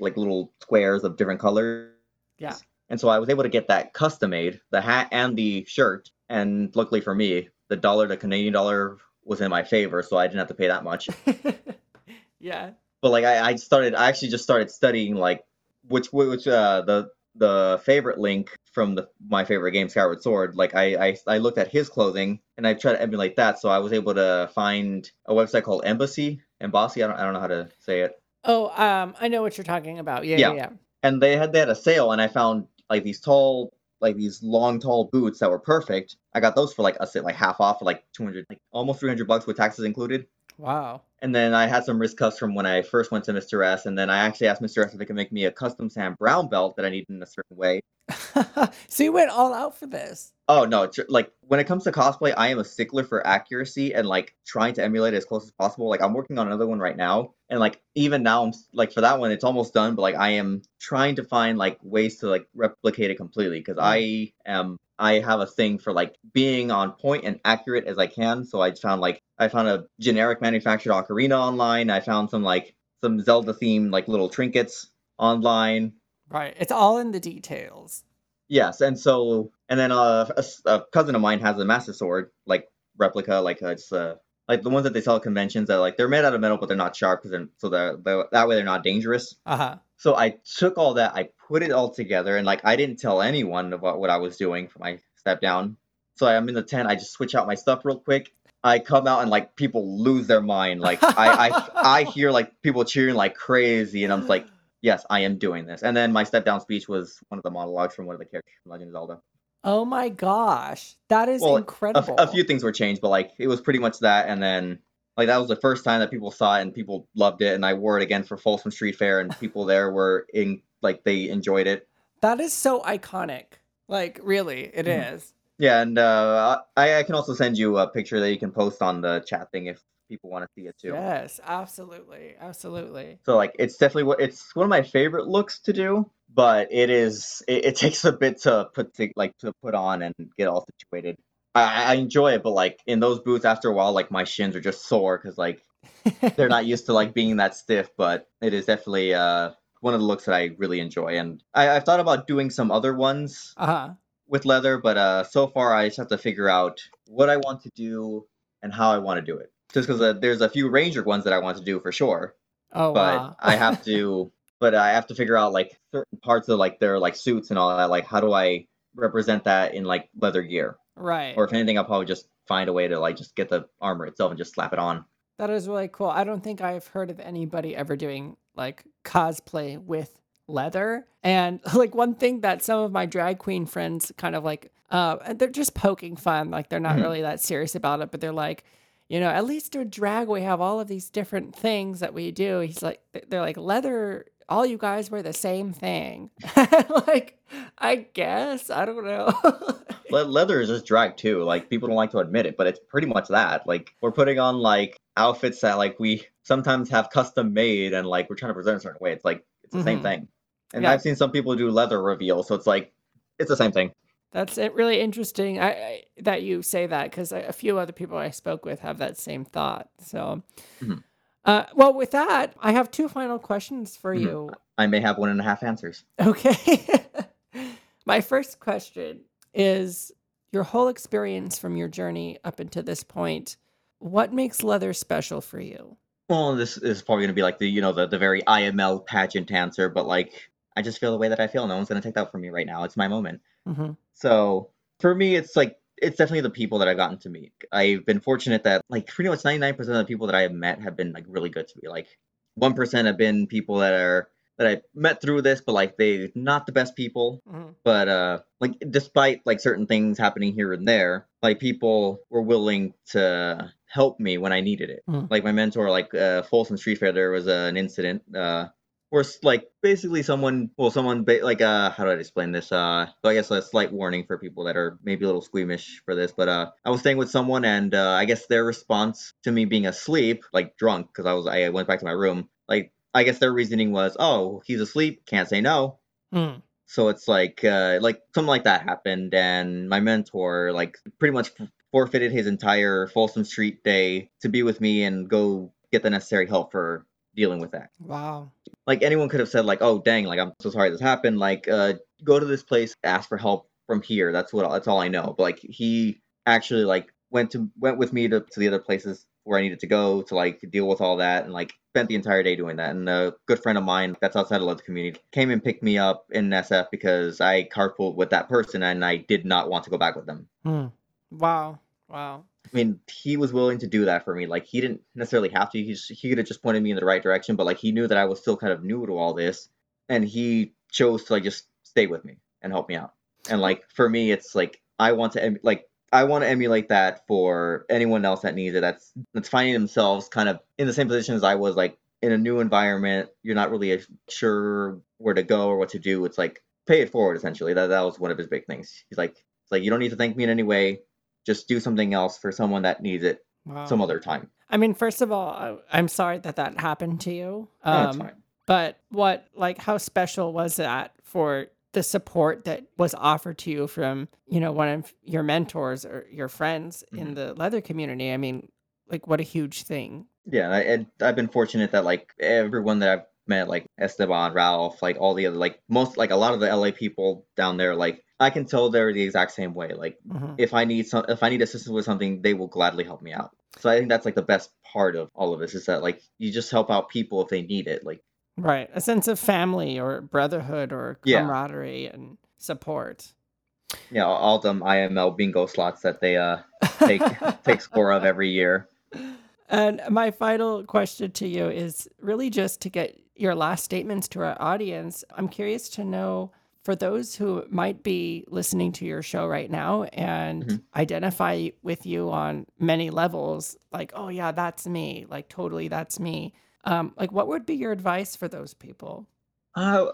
like little squares of different colors. Yeah. And so I was able to get that custom made, the hat and the shirt. And luckily for me, the dollar to Canadian dollar was in my favor, so I didn't have to pay that much. (laughs) yeah. But like I, I started, I actually just started studying like which which uh the the favorite link from the my favorite game skyward sword like I, I i looked at his clothing and i tried to emulate that so i was able to find a website called embassy embassy? I don't, I don't know how to say it. Oh um i know what you're talking about. Yeah, yeah. yeah, yeah. And they had they had a sale and i found like these tall like these long tall boots that were perfect. I got those for like a sit like half off for like 200 like almost 300 bucks with taxes included wow and then I had some wrist cuffs from when I first went to Mr. S. And then I actually asked Mr. S if they could make me a custom Sam Browne belt that I needed in a certain way. (laughs) so you went all out for this. Oh no! Like when it comes to cosplay, I am a stickler for accuracy and like trying to emulate it as close as possible. Like I'm working on another one right now, and like even now, I'm like for that one, it's almost done. But like I am trying to find like ways to like replicate it completely because hmm. I am I have a thing for like being on point and accurate as I can. So I found like I found a generic manufactured ocarina online. I found some like some Zelda themed like little trinkets online. Right. It's all in the details. Yes, and so and then uh, a, a cousin of mine has a master sword like replica, like uh, it's uh, like the ones that they sell at conventions that like they're made out of metal but they're not sharp because so that way they're not dangerous. Uh huh. So I took all that, I put it all together, and like I didn't tell anyone about what I was doing for my step down. So I'm in the tent, I just switch out my stuff real quick. I come out and like people lose their mind. Like I I I (laughs) hear like people cheering like crazy, and I'm like, yes, I am doing this. And then my step down speech was one of the monologues from one of the characters from Legend of Zelda. Oh my gosh, that is well, incredible. A, a, few things were changed, but like it was pretty much that. And then like that was the first time that people saw it and people loved it. And I wore it again for Folsom Street Fair, and people there were in like they enjoyed it. That is so iconic. Like really, it mm-hmm. is. Yeah, and uh, I, I can also send you a picture that you can post on the chat thing if people want to see it too. Yes, absolutely, absolutely. So like, it's definitely what it's one of my favorite looks to do, but it is it, it takes a bit to put to, like to put on and get all situated. I, I enjoy it, but like in those boots, after a while, like my shins are just sore because like (laughs) they're not used to like being that stiff. But it is definitely uh one of the looks that I really enjoy, and I, I've thought about doing some other ones. Uh-huh. With leather, but uh, so far I just have to figure out what I want to do and how I want to do it just because uh, there's a few ranger ones that I want to do for sure. Oh, but wow. I have to, (laughs) but I have to figure out like certain parts of like their like suits and all that. Like, how do I represent that in like leather gear? Right. Or if anything, I'll probably just find a way to like just get the armor itself and just slap it on. That is really cool. I don't think I've heard of anybody ever doing like cosplay with leather. And (laughs) like one thing that some of my drag queen friends kind of like, uh, they're just poking fun. Like they're not mm-hmm. really that serious about it, but they're like, you know, at least with drag, we have all of these different things that we do. He's like, they're like, leather, all you guys wear the same thing. (laughs) like, I guess, I don't know. (laughs) Le- leather is just drag too. Like people don't like to admit it, but it's pretty much that. Like we're putting on like outfits that like we sometimes have custom made, and like we're trying to present a certain way. It's like it's the same Mhm. thing. And Yeah. I've seen some people do leather reveal, so it's like it's the same thing. That's it, really interesting I, I, that you say that because a few other people I spoke with have that same thought. So, Mhm. Uh, well, with that, I have two final questions for Mhm. you. I may have one and a half answers. Okay. (laughs) My first question is your whole experience from your journey up until this point. What makes leather special for you? Well, this is probably gonna be like the you know the the very IML pageant answer, but like I just feel the way that I feel. No one's gonna take that from me right now. It's my moment. hmm So for me, it's like it's definitely the people that I've gotten to meet. I've been fortunate that like pretty much ninety nine percent of the people that I have met have been like really good to me. Like one percent have been people that are that I met through this, but like they not the best people. hmm But uh, like despite like certain things happening here and there, like people were willing to help me when I needed it. Mm. Like my mentor, like uh, Folsom Street Fair, there was uh, an incident uh, where like basically someone, well, someone ba- like uh, how do I explain this? Uh, so I guess a slight warning for people that are maybe a little squeamish for this, but uh, I was staying with someone, and uh, I guess their response to me being asleep, like drunk, because I was I went back to my room, like I guess their reasoning was, oh, he's asleep, can't say no. Mm. So it's like uh like something like that happened and my mentor like pretty much forfeited his entire Folsom Street day to be with me and go get the necessary help for dealing with that. Wow. Like anyone could have said like, "Oh, dang, like I'm so sorry this happened. Like uh go to this place, ask for help from here. That's what that's all I know." But like he actually like went to went with me to, to the other places where I needed to go to like deal with all that and like spent the entire day doing that. And a good friend of mine that's outside of the community came and picked me up in SF because I carpooled with that person and I did not want to go back with them. Mm. Wow. Wow. I mean, he was willing to do that for me. Like he didn't necessarily have to. He he could have just pointed me in the right direction, but like he knew that I was still kind of new to all this, and he chose to like just stay with me and help me out. And like for me, it's like I want to em- like I want to emulate that for anyone else that needs it. That's that's finding themselves kind of in the same position as I was, like in a new environment. You're not really sure where to go or what to do. It's like pay it forward essentially. That that was one of his big things. He's like, it's like you don't need to thank me in any way. Just do something else for someone that needs it Wow. some other time. I mean, first of all, I- I'm sorry that that happened to you. Um, fine. But what, like, how special was that for the support that was offered to you from, you know, one of your mentors or your friends in Mhm. the leather community? I mean, like, what a huge thing. Yeah, I, and I've been fortunate that like everyone that I've met, like Esteban, Ralph, like all the other, like most, like a lot of the LA people down there, like I can tell they're the exact same way. Like Mhm. if I need some, if I need assistance with something, they will gladly help me out. So I think that's like the best part of all of this is that like you just help out people if they need it. Like Right. A sense of family or brotherhood or Yeah. camaraderie and support. Yeah, all them IML bingo slots that they uh take (laughs) take score of every year. And my final question to you is really just to get your last statements to our audience. I'm curious to know for those who might be listening to your show right now and Mhm. identify with you on many levels, like, oh, yeah, that's me, like, totally, that's me. Um, like, what would be your advice for those people? Uh,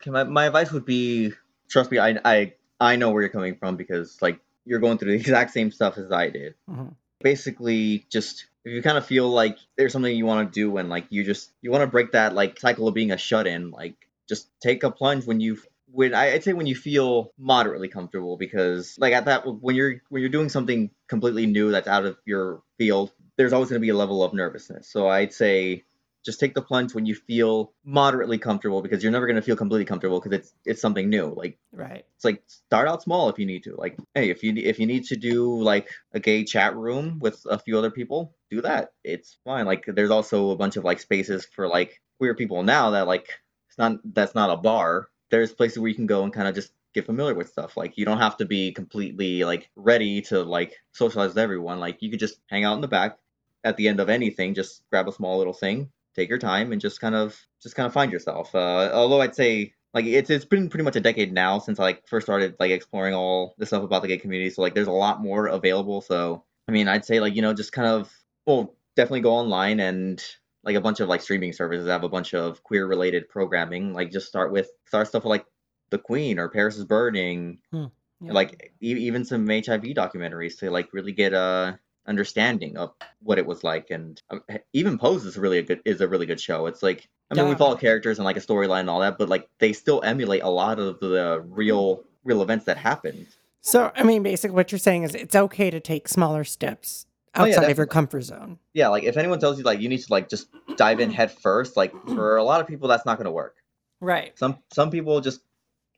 okay, my, my advice would be trust me, I, I I know where you're coming from because like you're going through the (laughs) exact same stuff as I did. Mhm. Basically, just if you kind of feel like there's something you want to do and like you just you want to break that like cycle of being a shut in, like just take a plunge when you when I, I'd say when you feel moderately comfortable because like at that when you're when you're doing something completely new that's out of your field, there's always going to be a level of nervousness. So I'd say just take the plunge when you feel moderately comfortable because you're never going to feel completely comfortable because it's it's something new. Like Right. it's like start out small if you need to. Like hey if you if you need to do like a gay chat room with a few other people do that. It's fine. Like there's also a bunch of like spaces for like queer people now that like it's not that's not a bar there's places where you can go and kind of just get familiar with stuff like you don't have to be completely like ready to like socialize with everyone like you could just hang out in the back at the end of anything just grab a small little thing take your time and just kind of just kind of find yourself uh, although i'd say like it's it's been pretty much a decade now since I like first started like exploring all the stuff about the gay community. So like there's a lot more available. So I mean I'd say like you know just kind of well definitely go online and like a bunch of like streaming services that have a bunch of queer related programming. Like just start with start stuff with, like the Queen or Paris is Burning. Hmm. Yeah. Like e- even some HIV documentaries to like really get a understanding of what it was like, and uh, even Pose is really a good is a really good show. It's like I mean yeah. we follow characters and like a storyline and all that, but like they still emulate a lot of the real real events that happened. So I mean, basically, what you're saying is it's okay to take smaller steps outside oh, yeah, of your comfort zone. Yeah, like if anyone tells you like you need to like just dive in head first, like for a lot of people that's not going to work. Right. Some some people just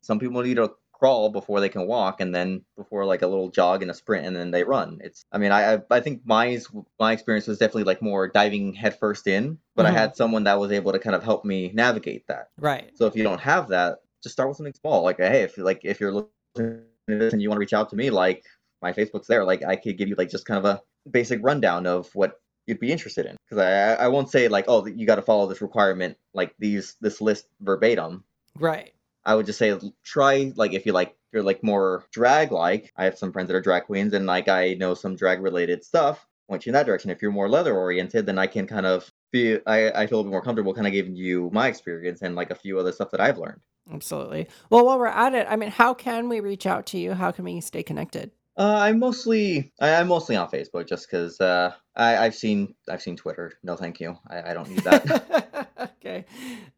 some people need to crawl before they can walk, and then before like a little jog and a sprint, and then they run. It's I mean I I think my my experience was definitely like more diving head first in, but mm-hmm. I had someone that was able to kind of help me navigate that. Right. So if you don't have that, just start with something small. Like hey, if like if you're looking at this and you want to reach out to me, like my Facebook's there. Like I could give you like just kind of a basic rundown of what you'd be interested in because I I won't say like oh you got to follow this requirement like these this list verbatim. Right. I would just say try like if you like you're like more drag like. I have some friends that are drag queens and like I know some drag related stuff. Point you in that direction. If you're more leather oriented, then I can kind of feel I, I feel a bit more comfortable kind of giving you my experience and like a few other stuff that I've learned. Absolutely. Well, while we're at it, I mean, how can we reach out to you? How can we stay connected? Uh, I'm mostly I, am mostly on Facebook just because uh, I I've seen I've seen Twitter. No, thank you. I, I don't need that. (laughs) okay,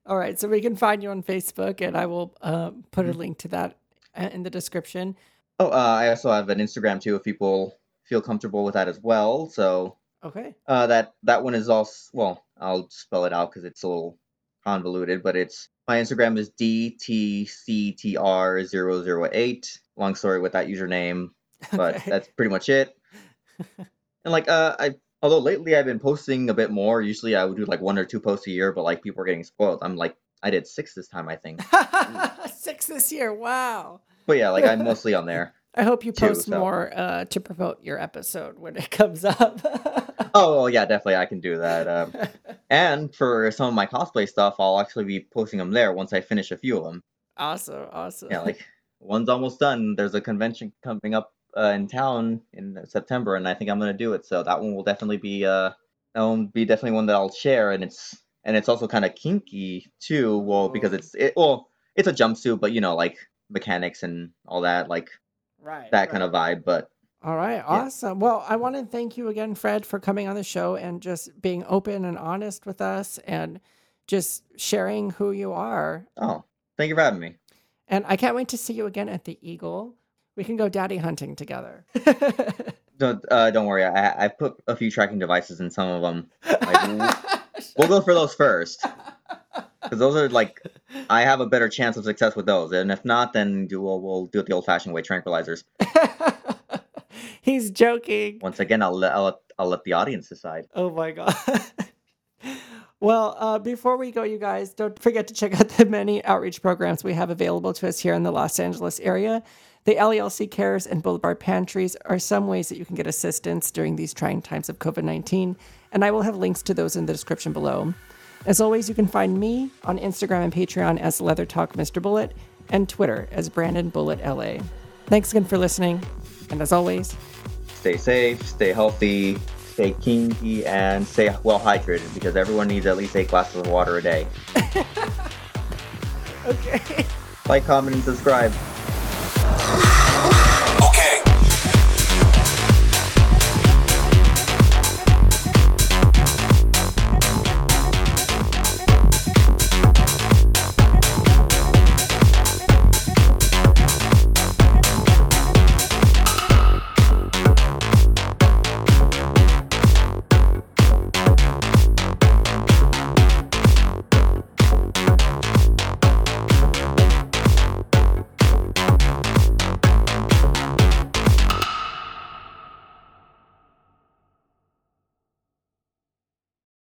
all right. So we can find you on Facebook, and I will uh, put a mm-hmm. link to that uh, in the description. Oh, uh, I also have an Instagram too. If people feel comfortable with that as well. So okay. Uh, that that one is also well. I'll spell it out because it's a little convoluted, but it's my Instagram is dtctr008. Long story with that username (laughs) but okay. that's pretty much it. and like uh I although lately I've been posting a bit more. Usually I would do like one or two posts a year, but like people are getting spoiled. I'm like I did six this time, I think. (laughs) six this year. Wow. But yeah, like I'm (laughs) mostly on there. I hope you post too, so. more uh, to promote your episode when it comes up. oh yeah, definitely I can do that. Um, and for some of my cosplay stuff, I'll actually be posting them there once I finish a few of them. Awesome, awesome. Yeah, like one's almost done. There's a convention coming up uh, in town in September, and I think I'm gonna do it. So that one will definitely be uh, that will be definitely one that I'll share, and it's and it's also kind of kinky too. Well, because it's it well, it's a jumpsuit, but you know, like mechanics and all that, like right, that right. kind of vibe. But all right, yeah. awesome. Well, I want to thank you again, Fred, for coming on the show and just being open and honest with us and just sharing who you are. Oh, thank you for having me. And I can't wait to see you again at the Eagle. We can go daddy hunting together. (laughs) don't uh, don't worry. I I put a few tracking devices in some of them. Like, we'll go for those first, because those are like I have a better chance of success with those. And if not, then do we'll, we'll do it the old-fashioned way, tranquilizers. (laughs) He's joking. Once again, I'll let I'll let, I'll let the audience decide. Oh my god. (laughs) Well, uh, before we go, you guys, don't forget to check out the many outreach programs we have available to us here in the Los Angeles area. The LELC Cares and Boulevard Pantries are some ways that you can get assistance during these trying times of COVID 19, and I will have links to those in the description below. As always, you can find me on Instagram and Patreon as Leather Talk Mr. Bullet and Twitter as Brandon Bullet LA. Thanks again for listening, and as always, stay safe, stay healthy, stay kinky, and stay well hydrated because everyone needs at least eight glasses of water a day. (laughs) okay. Like, comment, and subscribe. Ah!